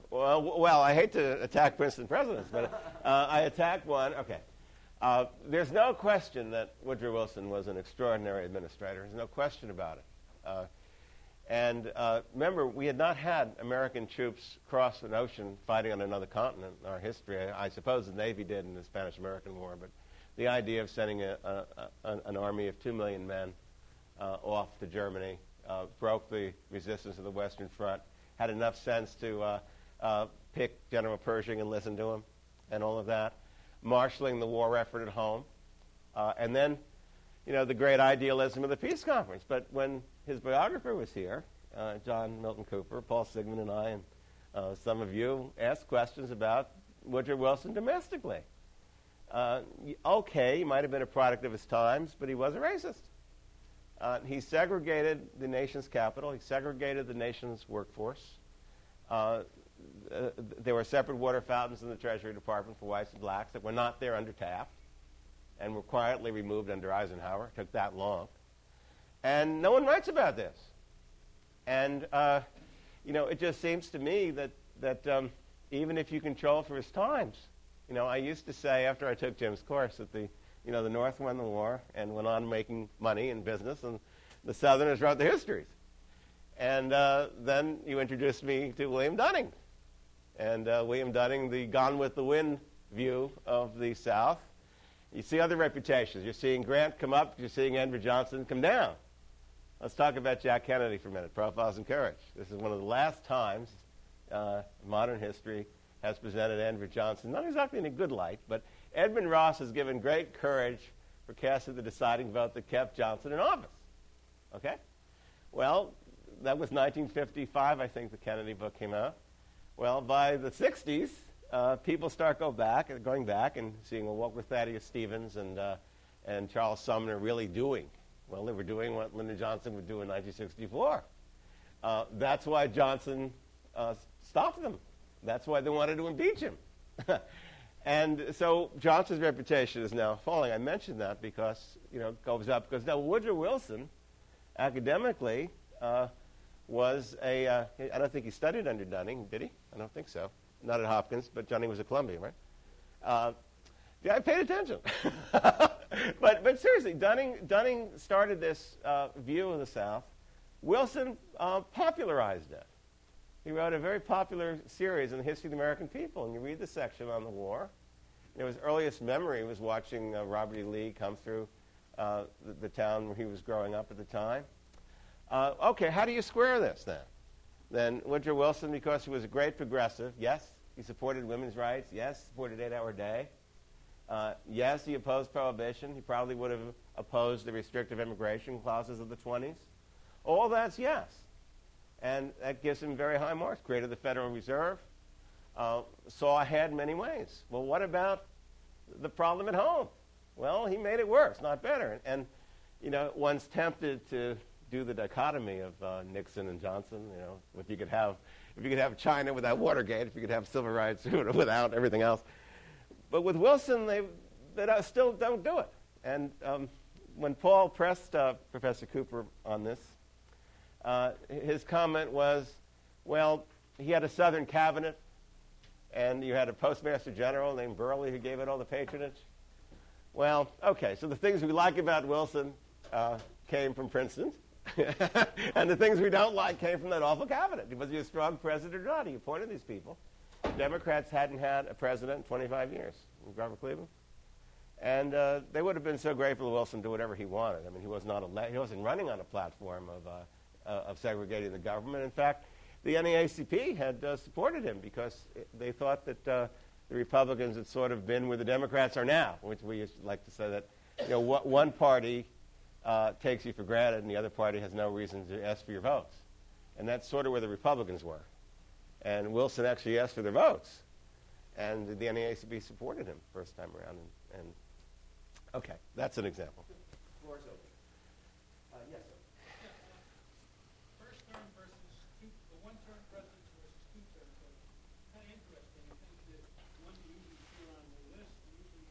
well, well, I hate to attack Princeton presidents, but uh, I attacked one. Okay. Uh, there's no question that Woodrow Wilson was an extraordinary administrator. There's no question about it. Uh, and uh, remember, we had not had American troops cross an ocean fighting on another continent in our history. I, I suppose the Navy did in the Spanish American War, but the idea of sending a, a, a, an army of two million men uh, off to Germany uh, broke the resistance of the Western Front, had enough sense to uh, pick General Pershing and listen to him, and all of that marshaling the war effort at home, uh, and then, you know, the great idealism of the peace conference. But when his biographer was here, uh, John Milton Cooper, Paul Sigmund, and I, and uh, some of you asked questions about Woodrow Wilson domestically. Uh, okay, he might have been a product of his times, but he was a racist. Uh, he segregated the nation's capital. He segregated the nation's workforce. Uh, there were separate water fountains in the Treasury Department for whites and blacks that were not there under Taft and were quietly removed under Eisenhower. It took that long. And no one writes about this. And, uh, you know, it just seems to me that, that um, even if you control for his times, you know, I used to say after I took Jim's course that the, you know, the North won the war and went on making money in business, and the Southerners wrote the histories. And uh, then you introduced me to William Dunning, and uh, William Dunning, the Gone with the Wind view of the South. You see other reputations. You're seeing Grant come up, you're seeing Andrew Johnson come down. Let's talk about Jack Kennedy for a minute. Profiles in Courage. This is one of the last times uh, modern history has presented Andrew Johnson, not exactly in a good light, but Edmund Ross has given great courage for casting the deciding vote that kept Johnson in office. Okay? Well, that was 1955, I think the Kennedy book came out. Well, by the 60s, uh, people start go back, going back and seeing, well, what were Thaddeus Stevens and, uh, and Charles Sumner really doing? Well, they were doing what Lyndon Johnson would do in 1964. Uh, that's why Johnson uh, stopped them. That's why they wanted to impeach him. and so Johnson's reputation is now falling. I mentioned that because, you know, it goes up. Because now Woodrow Wilson, academically, uh, was a. Uh, I don't think he studied under Dunning, did he? I don't think so. Not at Hopkins, but Dunning was at Columbia, right? Uh, yeah, I paid attention. but, but seriously, Dunning, Dunning started this uh, view of the South. Wilson uh, popularized it. He wrote a very popular series in the history of the American people, and you read the section on the war, You know, his earliest memory was watching uh, Robert E. Lee come through uh, the, the, town where he was growing up at the time. Uh, okay, how do you square this then? Then Woodrow Wilson, because he was a great progressive, yes, he supported women's rights, yes, supported eight-hour day, uh, yes, he opposed prohibition. He probably would have opposed the restrictive immigration clauses of the 20s. All that's yes. And that gives him very high marks. Created the Federal Reserve, uh, saw ahead many ways. Well, what about the problem at home? Well, he made it worse, not better. And, and you know, one's tempted to do the dichotomy of uh, Nixon and Johnson. You know, if you could have, if you could have China without Watergate, if you could have civil rights without everything else. But with Wilson, they, they still don't do it. And um, when Paul pressed uh, Professor Cooper on this, uh, his comment was, well, he had a Southern cabinet, and you had a postmaster general named Burley who gave it all the patronage. Well, okay, so the things we like about Wilson uh, came from Princeton, and the things we don't like came from that awful cabinet. Was he a strong president or not? He appointed these people. Democrats hadn't had a president in 25 years, Grover Cleveland. And uh, they would have been so grateful to Wilson to whatever he wanted. I mean, he, was not ele- he wasn't running on a platform of, uh, uh, of segregating the government. In fact, the NAACP had uh, supported him because it, they thought that uh, the Republicans had sort of been where the Democrats are now, which we used to like to say that you know, one party uh, takes you for granted and the other party has no reason to ask for your votes. And that's sort of where the Republicans were. And Wilson actually asked for their votes. And the NAACP supported him first time around. And, and okay, that's an example. Floor is open. Uh, yes, sir. First term versus two, the one-term presidents versus two-term presidents. Kind of interesting. I think that one you usually see on the list, usually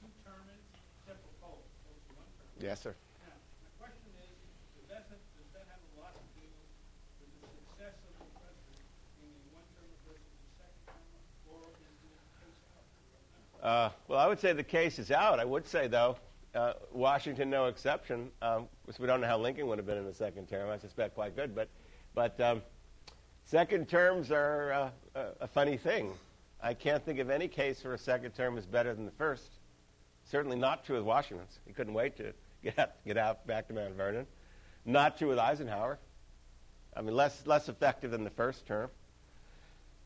two-termers, except for Poe, Poe's one-term. Yes, sir. Uh, well, I would say the case is out. I would say, though, uh, Washington, no exception. Um, we don't know how Lincoln would have been in the second term. I suspect quite good. But, but um, second terms are uh, a, funny thing. I can't think of any case where a second term is better than the first. Certainly not true with Washington's. He couldn't wait to get out, get out back to Mount Vernon. Not true with Eisenhower. I mean, less, less effective than the first term.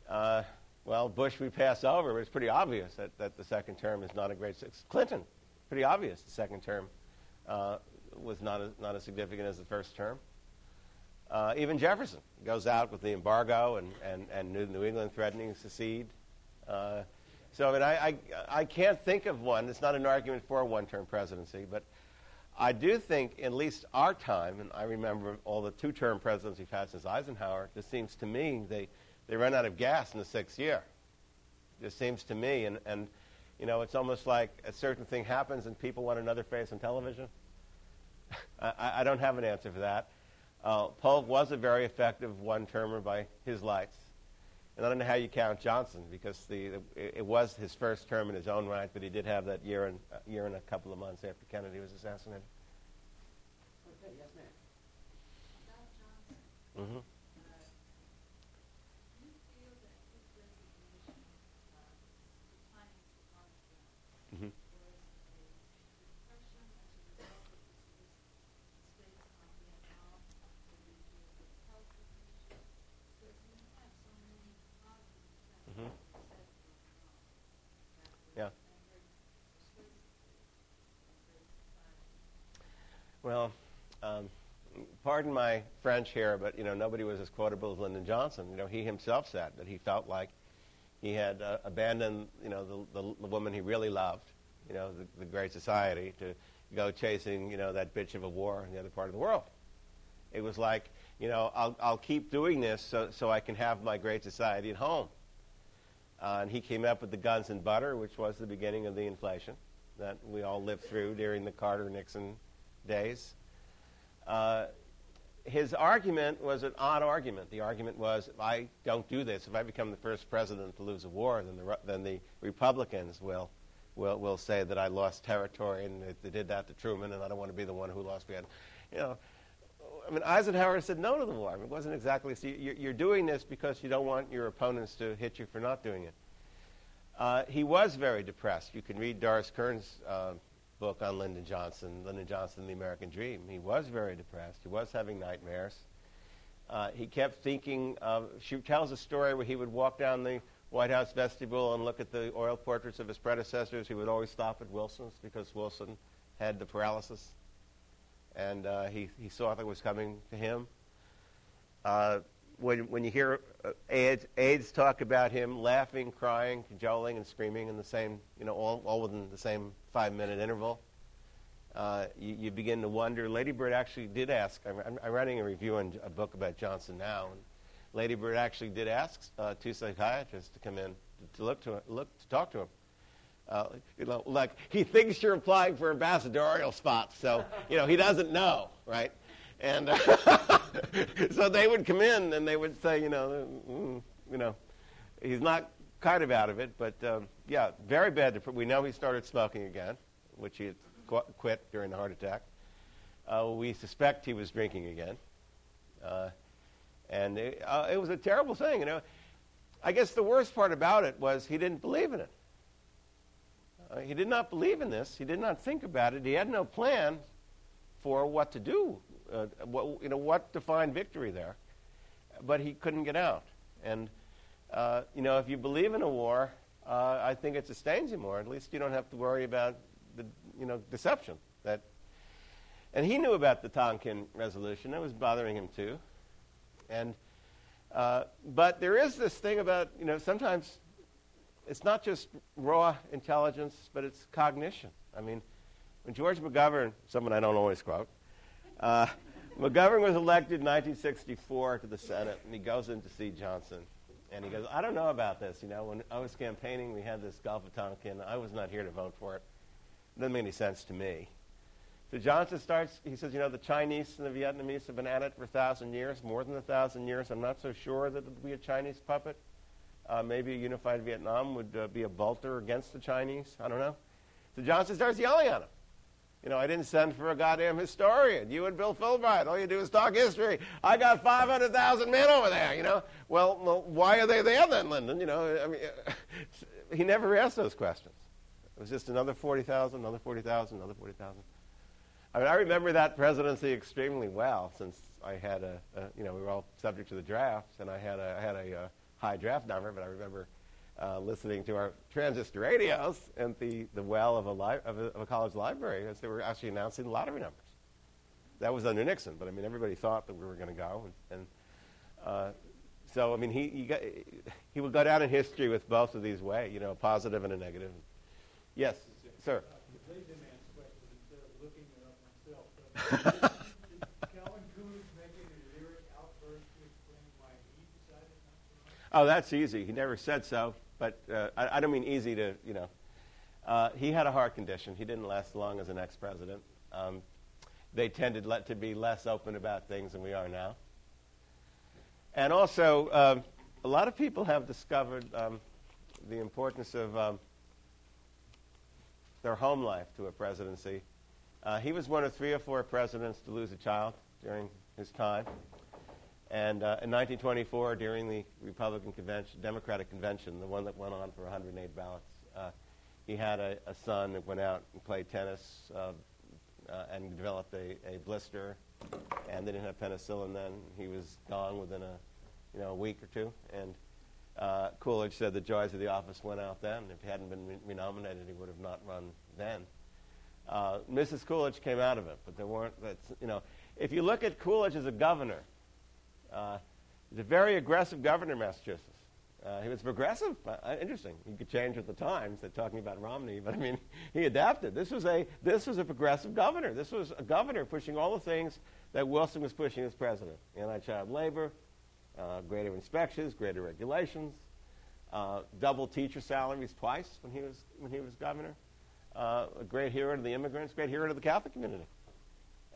Uh, well, Bush we pass over, but it's pretty obvious that, that the second term is not a great success. Clinton, pretty obvious the second term uh, was not, a, not as significant as the first term. Uh, even Jefferson goes out with the embargo and, and, and New England threatening to secede. Uh, so I, mean, I, I, I, can't think of one. It's not an argument for a one-term presidency, but I do think, at least our time, and I remember all the two-term presidents we've had since Eisenhower, this seems to me they – they run out of gas in the sixth year. It seems to me, and, and you know, it's almost like a certain thing happens and people want another face on television. I, I, don't have an answer for that. Uh, Polk was a very effective one-termer by his lights. And I don't know how you count Johnson because the, the, it was his first term in his own right, but he did have that year and, uh, year and a couple of months after Kennedy was assassinated. Okay, yes, ma'am. Mm-hmm. Well, um, pardon my French here, but you know nobody was as quotable as Lyndon Johnson. You know, he himself said that he felt like he had uh, abandoned, you know, the, the, the, woman he really loved, you know, the, the great society, to go chasing, you know, that bitch of a war in the other part of the world. It was like, you know, I'll, I'll keep doing this so, so I can have my great society at home. Uh, and he came up with the guns and butter, which was the beginning of the inflation that we all lived through during the Carter-Nixon days. Uh, his argument was an odd argument. The argument was, if I don't do this, if I become the first president to lose a war, then the, then the Republicans will, will, will say that I lost territory and they, they did that to Truman, and I don't want to be the one who lost Vietnam. You know, I mean, Eisenhower said no to the war. I mean, it wasn't exactly. So you're, you're, doing this because you don't want your opponents to hit you for not doing it. Uh, he was very depressed. You can read Doris Kearns' uh, book on Lyndon Johnson, Lyndon Johnson, and The American Dream. He was very depressed. He was having nightmares. Uh, he kept thinking, of, she tells a story where he would walk down the White House vestibule and look at the oil portraits of his predecessors. He would always stop at Wilson's because Wilson had the paralysis. And uh, he, he saw that was coming to him. Uh, when, when you hear uh, aides, aides talk about him laughing, crying, cajoling, and screaming in the same, you know, all, all within the same five minute interval, uh, you, you, begin to wonder. Lady Bird actually did ask, I'm, I'm, writing a review on a book about Johnson now, and Lady Bird actually did ask uh, two psychiatrists to come in to, to look to look to talk to him. Uh, you know, like he thinks you're applying for ambassadorial spots, so you know he doesn't know, right? And uh, so they would come in and they would say, you know, mm, you know, he's not kind of out of it, but um, yeah, very bad. We know he started smoking again, which he had qu- quit during the heart attack. Uh, we suspect he was drinking again, uh, and it, uh, it was a terrible thing. You know, I guess the worst part about it was he didn't believe in it. Uh, he did not believe in this. He did not think about it. He had no plan for what to do uh, what, you know, what defined victory there? But he couldn't get out. And, uh, you know, if you believe in a war, uh, I think it sustains you more. At least you don't have to worry about the, you know, deception. That, and he knew about the Tonkin resolution. That was bothering him too. And, uh, but there is this thing about, you know, sometimes it's not just raw intelligence, but it's cognition. I mean, when George McGovern, someone I don't always quote, uh, McGovern was elected in 1964 to the Senate, and he goes in to see Johnson. And he goes, I don't know about this. You know, when I was campaigning, we had this Gulf of Tonkin. I was not here to vote for it. It doesn't make any sense to me. So Johnson starts, he says, you know, the Chinese and the Vietnamese have been at it for a thousand years, more than a thousand years. I'm not so sure that it would be a Chinese puppet. Uh, maybe a unified Vietnam would uh, be a bolter against the Chinese. I don't know. So Johnson starts yelling at him. You know, I didn't send for a goddamn historian. You and Bill Fulbright, all you do is talk history. I got 500,000 men over there, you know. Well, well, why are they there then, Lyndon? You know, I mean, he never asked those questions. It was just another 40,000, another 40,000, another 40,000. I mean, I remember that presidency extremely well since I had a, a you know, we were all subject to the drafts, and I had a, I had a, a uh, high draft number, but I remember – uh, listening to our transistor radios at the, the well of a, li- of, a, of a college library as they were actually announcing the lottery numbers. That was under Nixon, but I mean, everybody thought that we were going to go. And, and uh, so, I mean, he, he, got, he would go down in history with both of these ways, you know, a positive and a negative. Yes, sir. Oh, that's easy. He never said so but uh, I, I, don't mean easy to, you know. Uh, he had a heart condition. He didn't last long as an ex president. Um, they tended let, to be less open about things than we are now. And also, um, a lot of people have discovered um, the importance of um, their home life to a presidency. Uh, he was one of three or four presidents to lose a child during his time. And uh, in 1924, during the Republican convention, Democratic convention, the one that went on for 108 ballots, uh, he had a, a, son that went out and played tennis uh, uh, and developed a, a, blister, and they didn't have penicillin then. He was gone within a, you know, a week or two. And uh, Coolidge said the joys of the office went out then. If he hadn't been re- renominated, he would have not run then. Uh, Mrs. Coolidge came out of it, but there weren't. That's, you know, if you look at Coolidge as a governor uh, he's a very aggressive governor, Massachusetts. Uh, he was progressive. Uh, interesting. He could change with the times. They're talking about Romney, but I mean, he adapted. This was a this was a progressive governor. This was a governor pushing all the things that Wilson was pushing as president: anti-child labor, uh, greater inspections, greater regulations, uh, double teacher salaries twice when he was when he was governor. Uh, a great hero to the immigrants, great hero to the Catholic community.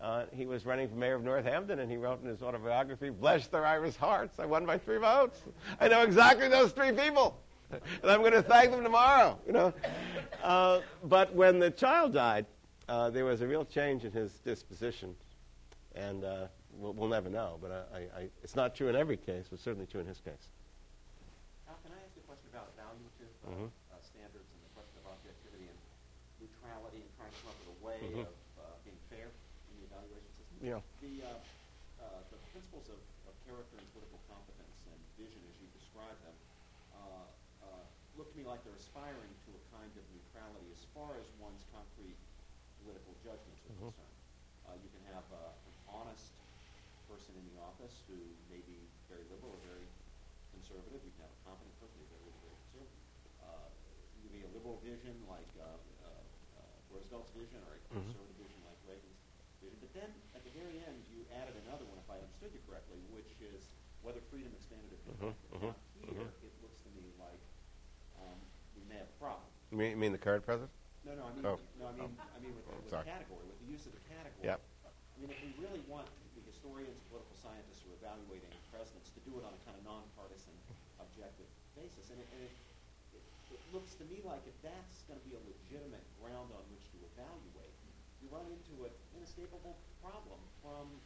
Uh, he was running for mayor of Northampton, and he wrote in his autobiography, Bless their Irish hearts. I won by three votes. I know exactly those three people, and I'm going to thank them tomorrow. You know, uh, but when the child died, uh, there was a real change in his disposition, and uh, we'll, we'll, never know. But I, I, it's not true in every case, but certainly true in his case. Al, can I ask you a question about value to uh, mm-hmm. Stanley? trying to come up with a way Mhm. of uh, being fair in the system. Yeah. The, uh, uh, the principles of, of character and political competence and vision, as you describe them, uh, uh, look to me like they're aspiring to a kind of neutrality as far as one's concrete political judgments are Mhm. concerned. Uh, you can have uh, an honest person in the office who may be very liberal or very conservative. You can have a competent person who's very liberal or very conservative. Uh, you may be a liberal vision like uh, uh, uh, Roosevelt's vision or a Mhm. conservative vision like Reagan's vision. But then at the very end, you added another one, if I understood you correctly, which is whether freedom expanded or Mhm, contracted. mhm, Now, here, mhm. it looks to me like um, we may have a problem. You mean, you mean the current president? No, no, I mean, Oh. no, I mean, I mean with, Oh, with sorry. the category, with the use of the category. Yep. I mean, if we really want the historians, political scientists who are evaluating presidents to do it on a kind of nonpartisan, objective basis, and it, and it, it, it looks to me like if that's going to be a legitimate ground on which to evaluate, you run into an inescapable problem from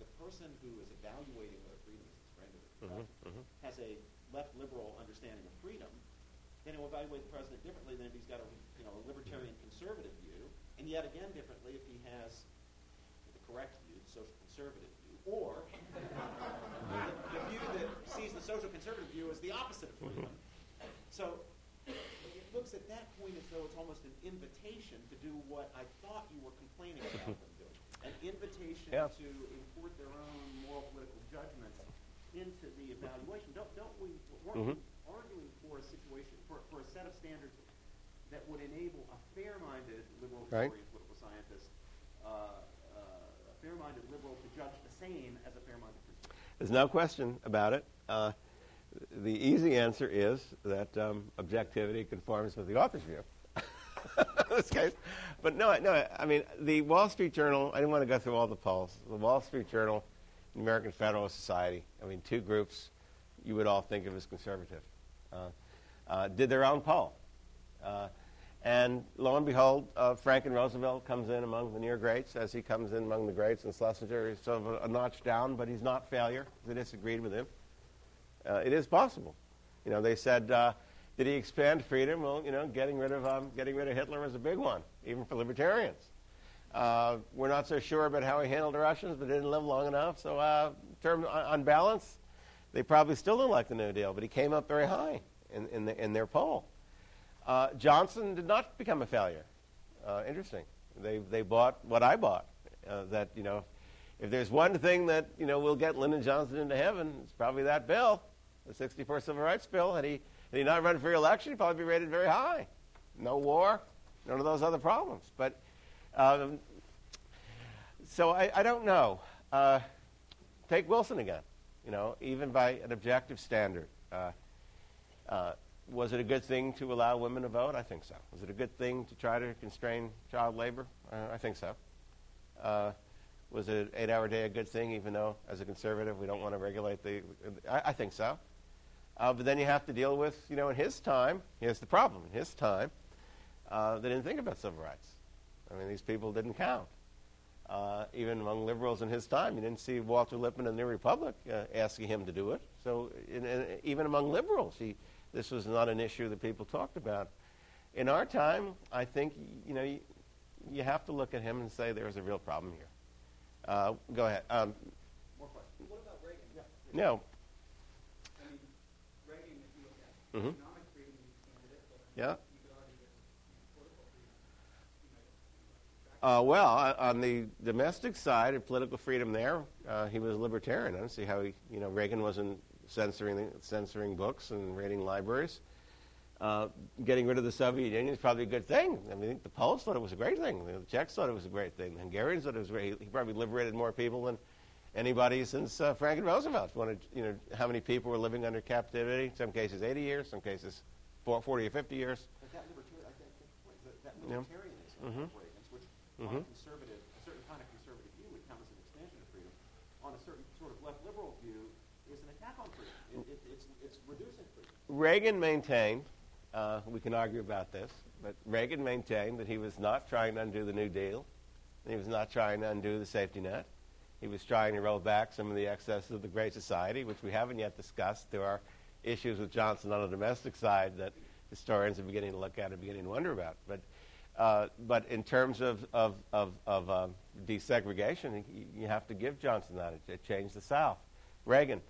the person who is evaluating whether freedom is Mhm, contracted mhm. has a left liberal understanding of freedom, then he'll evaluate the president differently than if he's got a you know a libertarian conservative view, and yet again differently if he has the correct view, the social conservative view, or the, the view that sees the social conservative view as the opposite of freedom. So it looks at that point as though it's almost an invitation to do what I thought you were complaining about. An invitation Yeah. to import their own moral political judgments into the evaluation. Don't, don't we, weren't Mhm. arguing for a situation, for, for a set of standards that would enable a fair-minded liberal Right. historian, political scientist, uh, uh, a fair-minded liberal to judge the same as a fair-minded? There's no question about it. Uh, the easy answer is that um, objectivity conforms with the author's view. This case. But no, no, I mean, the Wall Street Journal, I didn't want to go through all the polls. The Wall Street Journal, the American Federalist Society, I mean, two groups you would all think of as conservative, uh, uh, did their own poll. Uh, and lo and behold, uh, Franklin Roosevelt comes in among the near greats, as he comes in among the greats, and Schlesinger is sort of a, a notch down, but he's not failure. They disagreed with him. Uh, it is possible. You know, they said, uh, did he expand freedom? Well, you know, getting rid of um, getting rid of Hitler was a big one, even for libertarians. Uh, we're not so sure about how he handled the Russians, but didn't live long enough. So, uh, term on, on balance, they probably still don't like the New Deal, but he came up very high in, in, the, in their poll. Uh, Johnson did not become a failure. Uh, interesting. They, they bought what I bought. Uh, that, you know, if there's one thing that, you know, will get Lyndon Johnson into heaven, it's probably that bill, the 64 Civil Rights Bill. Had he, had he not run for re-election, he'd probably be rated very high. No war, none of those other problems. But, um, so I, I don't know. Uh, take Wilson again, you know, even by an objective standard. Uh, uh, was it a good thing to allow women to vote? I think so. Was it a good thing to try to constrain child labor? Uh, I think so. Uh, was an eight-hour day a good thing, even though, as a conservative, we don't want to regulate the? I, I think so. Uh, but then you have to deal with, you know, in his time, here's the problem. In his time, uh, they didn't think about civil rights. I mean, these people didn't count. Uh, even among liberals in his time, you didn't see Walter Lippmann in the New Republic uh, asking him to do it. So in, in, even among liberals, he, this was not an issue that people talked about. In our time, I think you know you, you have to look at him and say there's a real problem here. Uh, go ahead. Um, More questions? What about Reagan? Yeah. no. Might have, Uh, well, uh, on the domestic side of political freedom, there uh, he was a libertarian. I don't see how he, you know, Reagan wasn't censoring censoring books and raiding libraries. Uh, getting rid of the Soviet Union is probably a good thing. I mean, the Poles thought it was a great thing. The Czechs thought it was a great thing. The Hungarians thought it was great. He probably liberated more people than anybody since uh, Franklin Roosevelt. Wanted, you know, how many people were living under captivity? In some cases, 80 years. Some cases, 40 or 50 years. But that libertarian, I think, good that, that Yeah. libertarianism of Reagan's, which on Mhm. a conservative, a certain kind of conservative view would count as an expansion of freedom, on a certain sort of left liberal view is an attack on freedom. It, it, it's, it's reducing freedom. Reagan maintained, uh, we can argue about this, but Reagan maintained that he was not trying to undo the New Deal. He was not trying to undo the safety net. He was trying to roll back some of the excesses of the Great Society, which we haven't yet discussed. There are issues with Johnson on the domestic side that historians are beginning to look at and beginning to wonder about. But Uh, but in terms of, of, of, of um, desegregation, you, you have to give Johnson that. It, it changed the South. Reagan,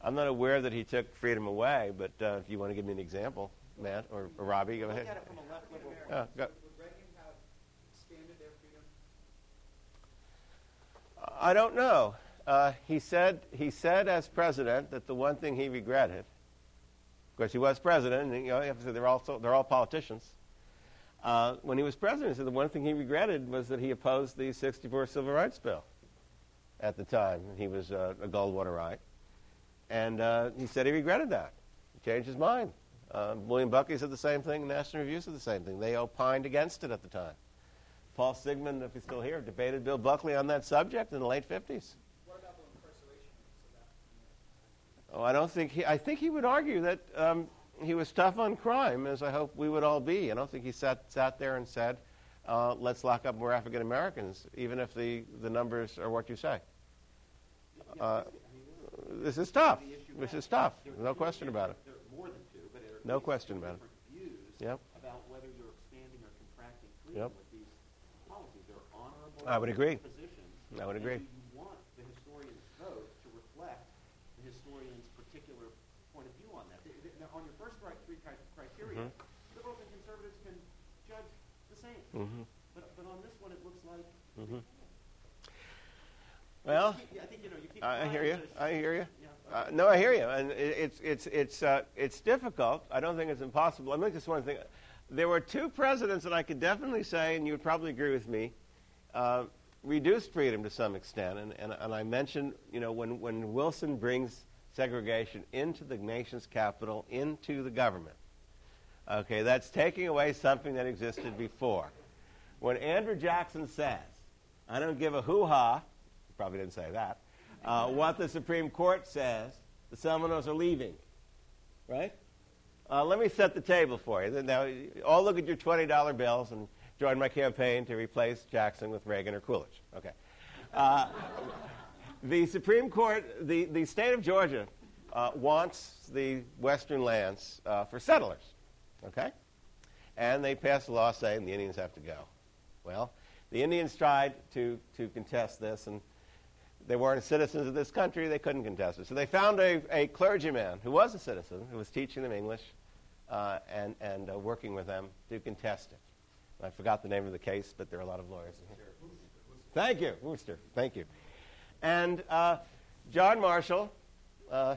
I'm not aware that he took freedom away, but uh, if you want to give me an example, Matt or, or Robbie, go ahead. at it from a left liberal point. Uh, go. Would Reagan have expanded their freedom? I don't know. Uh, he said he said as president that the one thing he regretted, of course, he was president, and you know, they're all they're all politicians. Uh, when he was president, he said the one thing he regretted was that he opposed the '64 Civil Rights Bill at the time. He was uh, a Goldwaterite, and uh, he said he regretted that. He changed his mind. Uh, William Buckley said the same thing. National Review said the same thing. They opined against it at the time. Paul Sigmund, if he's still here, debated Bill Buckley on that subject in the late 50s. What about the incarceration rates of that? Oh, I don't think he. I think he would argue that um, he was tough on crime, as I hope we would all be. I don't think he sat sat there and said, uh, "Let's lock up more African Americans," even if the, the numbers are what you say. Uh, This is tough. This is tough. No question about it. There are more than two, but there are at No question about it. views Yep. about whether you're expanding or contracting freedom Yep. with these policies. They're honorable I would agree. I would agree. you want the historian's vote to reflect the historian's particular point of view on that? Th- th- Now, on your first three criteria, Mm-hmm. liberals and conservatives can judge the same. Mhm. But, but on this one, it looks like. Mhm. Well, I think, you know, you I I hear you. I hear you. Yeah. Uh, no, I hear you, and it, it's it's it's uh, it's difficult. I don't think it's impossible. I mean, just one thing. There were two presidents that I could definitely say, and you would probably agree with me, uh, reduced freedom to some extent. And, and, and I mentioned, you know, when, when Wilson brings segregation into the nation's capital, into the government. Okay, that's taking away something that existed before. When Andrew Jackson says, I don't give a hoo ha, probably didn't say that, uh, what the Supreme Court says, the Seminoles are leaving. Right? Uh, let me set the table for you. Now, all look at your $20 bills and join my campaign to replace Jackson with Reagan or Coolidge. Okay. Uh, the Supreme Court, the, the state of Georgia uh, wants the western lands uh, for settlers. Okay? And they passed a law saying the Indians have to go. Well, the Indians tried to, to contest this, and they weren't citizens of this country. They couldn't contest it. So they found a, a clergyman who was a citizen, who was teaching them English uh, and, and uh, working with them to contest it. I forgot the name of the case, but there are a lot of lawyers here. Thank you, Worcester. Thank you. And uh, John Marshall, uh,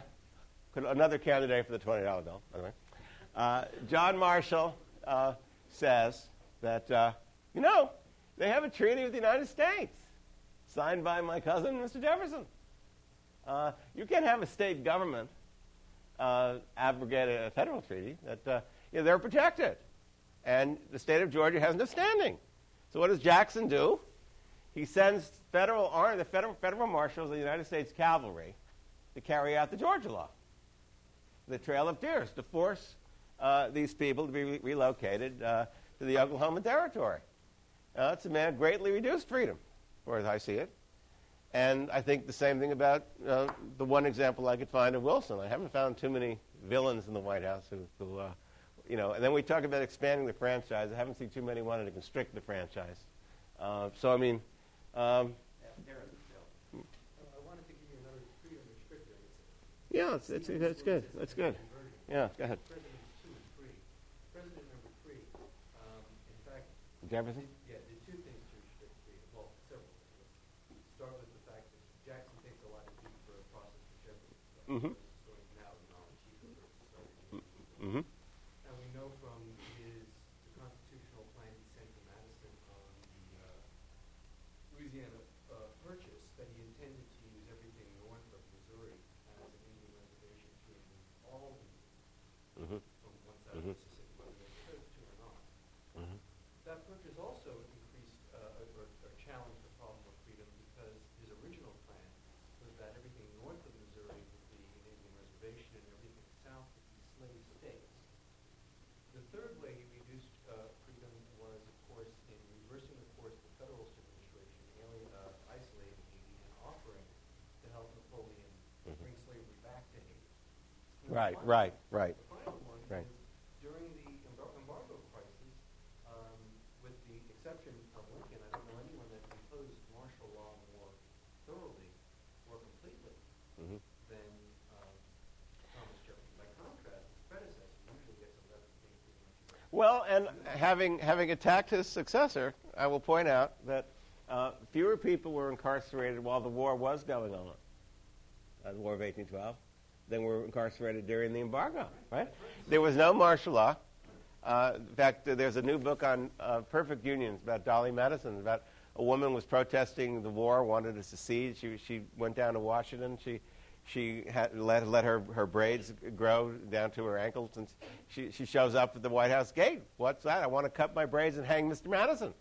could- another candidate for the $20 bill, by the way. Uh, John Marshall uh, says that, uh, you know, they have a treaty with the United States signed by my cousin, Mr. Jefferson. Uh, you can't have a state government uh, abrogate a federal treaty that uh, you know, they're protected. And the state of Georgia has no standing. So what does Jackson do? He sends federal army, the federal, federal marshals of the United States cavalry to carry out the Georgia law, the Trail of Tears, to force uh, these people to be re- relocated uh, to the Oklahoma Territory. Uh, it's a man of greatly reduced freedom, or as I see it. And I think the same thing about uh, the one example I could find of Wilson. I haven't found too many villains in the White House who, who uh, you know, and then we talk about expanding the franchise. I haven't seen too many wanting to constrict the franchise. Uh, so, I mean, um, There it is, Bill. Uh, I wanted to give you another freedom restrictor. It's it's that's good. That's good. yeah, Right, right, right. During the embargo crisis, um, with the exception of Lincoln, I don't know anyone that martial law more thoroughly, completely mm-hmm. than um, Thomas Jefferson. Well, and having having attacked his successor, I will point out that uh, fewer people were incarcerated while the war was going on. Uh, the War of 1812 than were incarcerated during the embargo, right? There was no martial law. Uh, in fact, there's a new book on uh, perfect unions about Dolley Madison, about a woman was protesting the war, wanted to secede. She, she went down to Washington. She, she had let, let her, her braids grow down to her ankles, and she, she shows up at the White House gate. What's that? I want to cut my braids and hang Mr. Madison.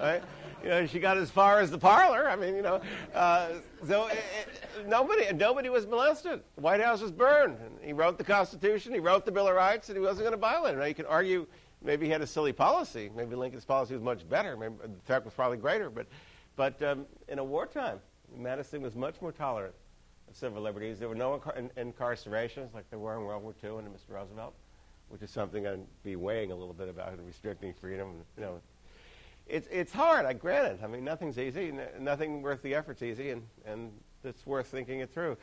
Right? You know, she got as far as the parlor. I mean, you know, uh, so it, it, nobody, nobody was molested. The White House was burned. And he wrote the Constitution, he wrote the Bill of Rights, and he wasn't going to violate it. Now, you can argue maybe he had a silly policy. Maybe Lincoln's policy was much better. Maybe the threat was probably greater. But, but um, in a wartime, Madison was much more tolerant of civil liberties. There were no incar- in- incarcerations like there were in World War II under Mr. Roosevelt, which is something I'd be weighing a little bit about restricting freedom. You know, it's, it's hard, I grant it. I mean, nothing's easy. Nothing worth the effort's easy, and, and it's worth thinking it through.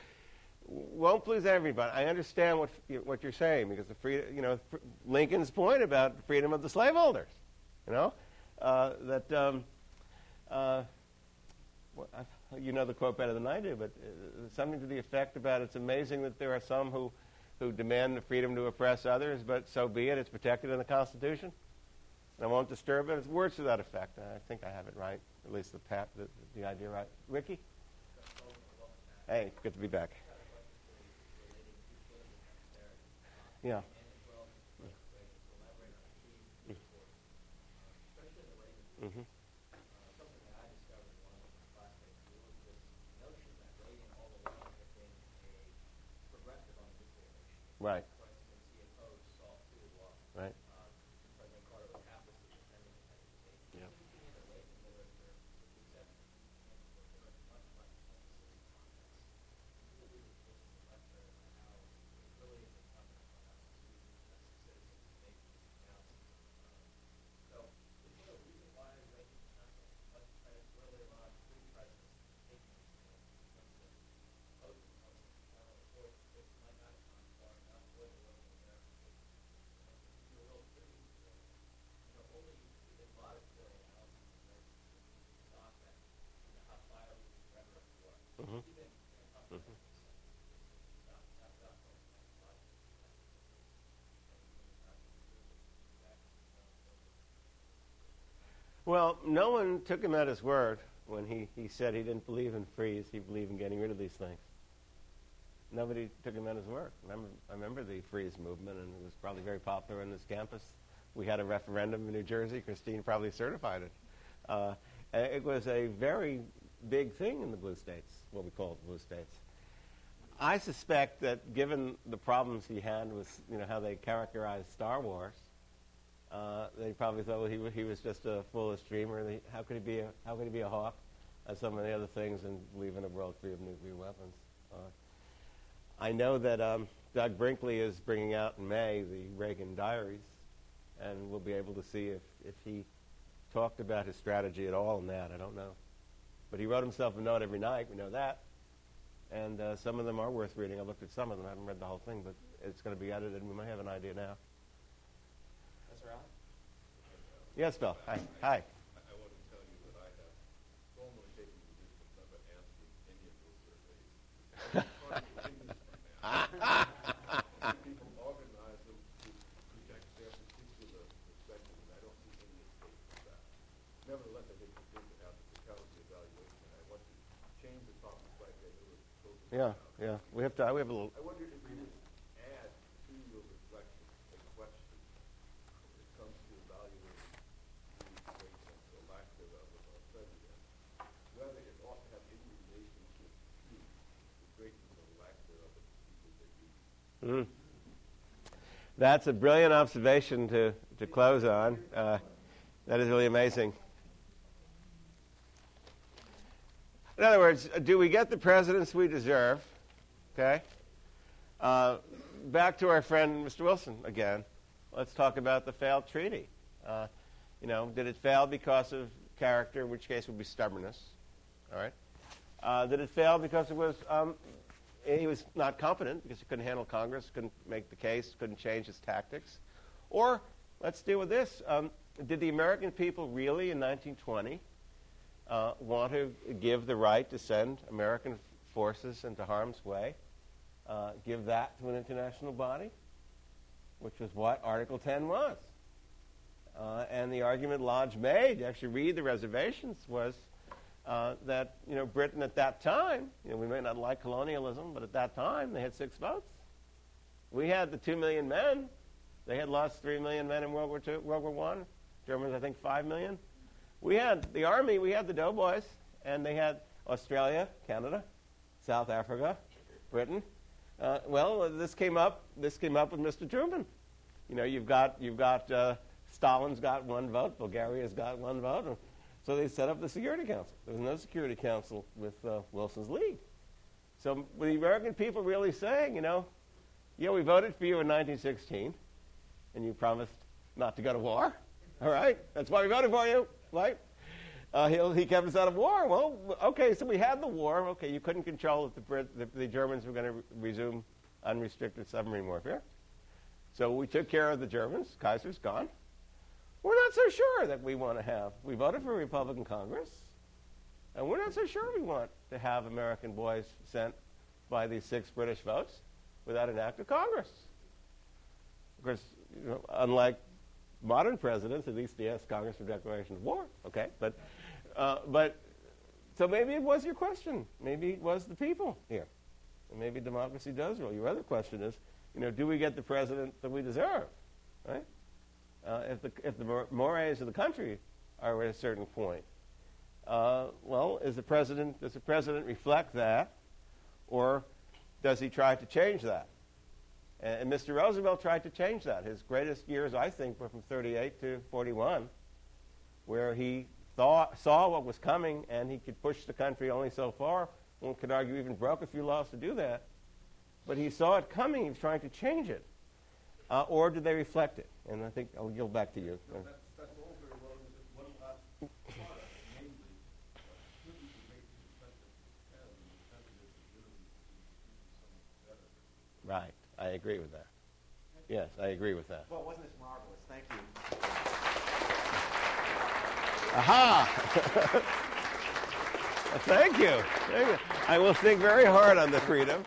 Won't please everybody. I understand what, what you're saying because the free, you know, Lincoln's point about freedom of the slaveholders, you know, uh, that um, uh, well, you know the quote better than I do, but uh, something to the effect about it's amazing that there are some who, who demand the freedom to oppress others, but so be it. It's protected in the Constitution. I won't disturb it. It's words to that effect. I think I have it right, at least the, pat, the, the idea right. Ricky? Hey, good to be back. Yeah. Mm-hmm. Right. Well, no one took him at his word when he, he said he didn't believe in freeze, he believed in getting rid of these things. Nobody took him at his word. Remember, I remember the freeze movement, and it was probably very popular on this campus. We had a referendum in New Jersey. Christine probably certified it. Uh, it was a very big thing in the blue states, what we call the blue states. I suspect that given the problems he had with you know how they characterized Star Wars, uh, they probably thought well, he, he was just a foolish dreamer. They, how could he be a, how could he be a hawk some of the other things and believe in a world free of nuclear weapons? Uh, I know that um, Doug Brinkley is bringing out in May the Reagan Diaries, and we'll be able to see if, if he talked about his strategy at all in that. I don't know. But he wrote himself a note every night. We know that. And uh, some of them are worth reading. I looked at some of them. I haven't read the whole thing, but it's going to be edited, and we might have an idea now. Mr. Allen? Yes, Bill. Hi. Hi. I want to tell you that I have formally taken the position of never answering any of those surveys. People organize them to project their particular perspective, and I don't see any escape from that. Nevertheless, I think it's good to have the totality evaluation, and I want to change the topic slightly. I know we're closing Yeah, yeah. We have to. We have a little. I wonder if you would add to your reflection a question when it comes to evaluating the greatness or lack thereof of our president, whether it ought to have any relationship to the greatness or lack thereof of the people that you Mm. That's a brilliant observation to, to close on. Uh, that is really amazing. In other words, do we get the presidents we deserve? Okay. Uh, back to our friend Mr. Wilson again. Let's talk about the failed treaty. Uh, you know, did it fail because of character, in which case would be stubbornness? All right. Uh, did it fail because it was um, he was not competent because he couldn't handle Congress, couldn't make the case, couldn't change his tactics, or let's deal with this. Um, did the American people really, in 1920, uh, want to give the right to send American forces into harm's way, uh, give that to an international body, which was what Article 10 was? Uh, and the argument Lodge made, actually read the reservations, was uh, that you know Britain at that time, you know, we may not like colonialism, but at that time they had six votes. We had the two million men. They had lost three million men in World War II, World War One. Germans, I think, five million. We had the army. We had the doughboys, and they had Australia, Canada, South Africa, Britain. Uh, well, this came up. This came up with Mr. Truman. You know, you've got you've got uh, Stalin's got one vote, Bulgaria's got one vote, so they set up the Security Council. There was no Security Council with uh, Wilson's League. So the American people really saying, you know, yeah, we voted for you in 1916, and you promised not to go to war. All right, that's why we voted for you, right? Uh, he, he kept us out of war. Well, okay, so we had the war. Okay, you couldn't control if the, Brit, the, the Germans were going to re- resume unrestricted submarine warfare. So we took care of the Germans. Kaiser's gone. We're not so sure that we want to have. We voted for a Republican Congress, and we're not so sure we want to have American boys sent by these six British votes without an act of Congress. Of course, you know, unlike modern presidents, at least yes, Congress for declaration of war. Okay, but uh, but so maybe it was your question. Maybe it was the people here, and maybe democracy does rule. Your other question is, you know, do we get the president that we deserve? Right? Uh, if the if the mores of the country are at a certain point, uh, well, is the president does the president reflect that, or does he try to change that? And, and Mr. Roosevelt tried to change that. His greatest years, I think, were from 38 to 41, where he thought, saw what was coming and he could push the country only so far. One could argue even broke a few laws to do that. But he saw it coming. He was trying to change it. Uh, or do they reflect it? And I think I'll yield back to you. No, that's, that's all very well. One last product, namely, should we make the defensive and the defensive ability to do something better? Right. I agree with that. Yes, I agree with that. Well, wasn't this marvelous? Thank you. Aha! Thank you. Thank you. I will think very hard on the freedom.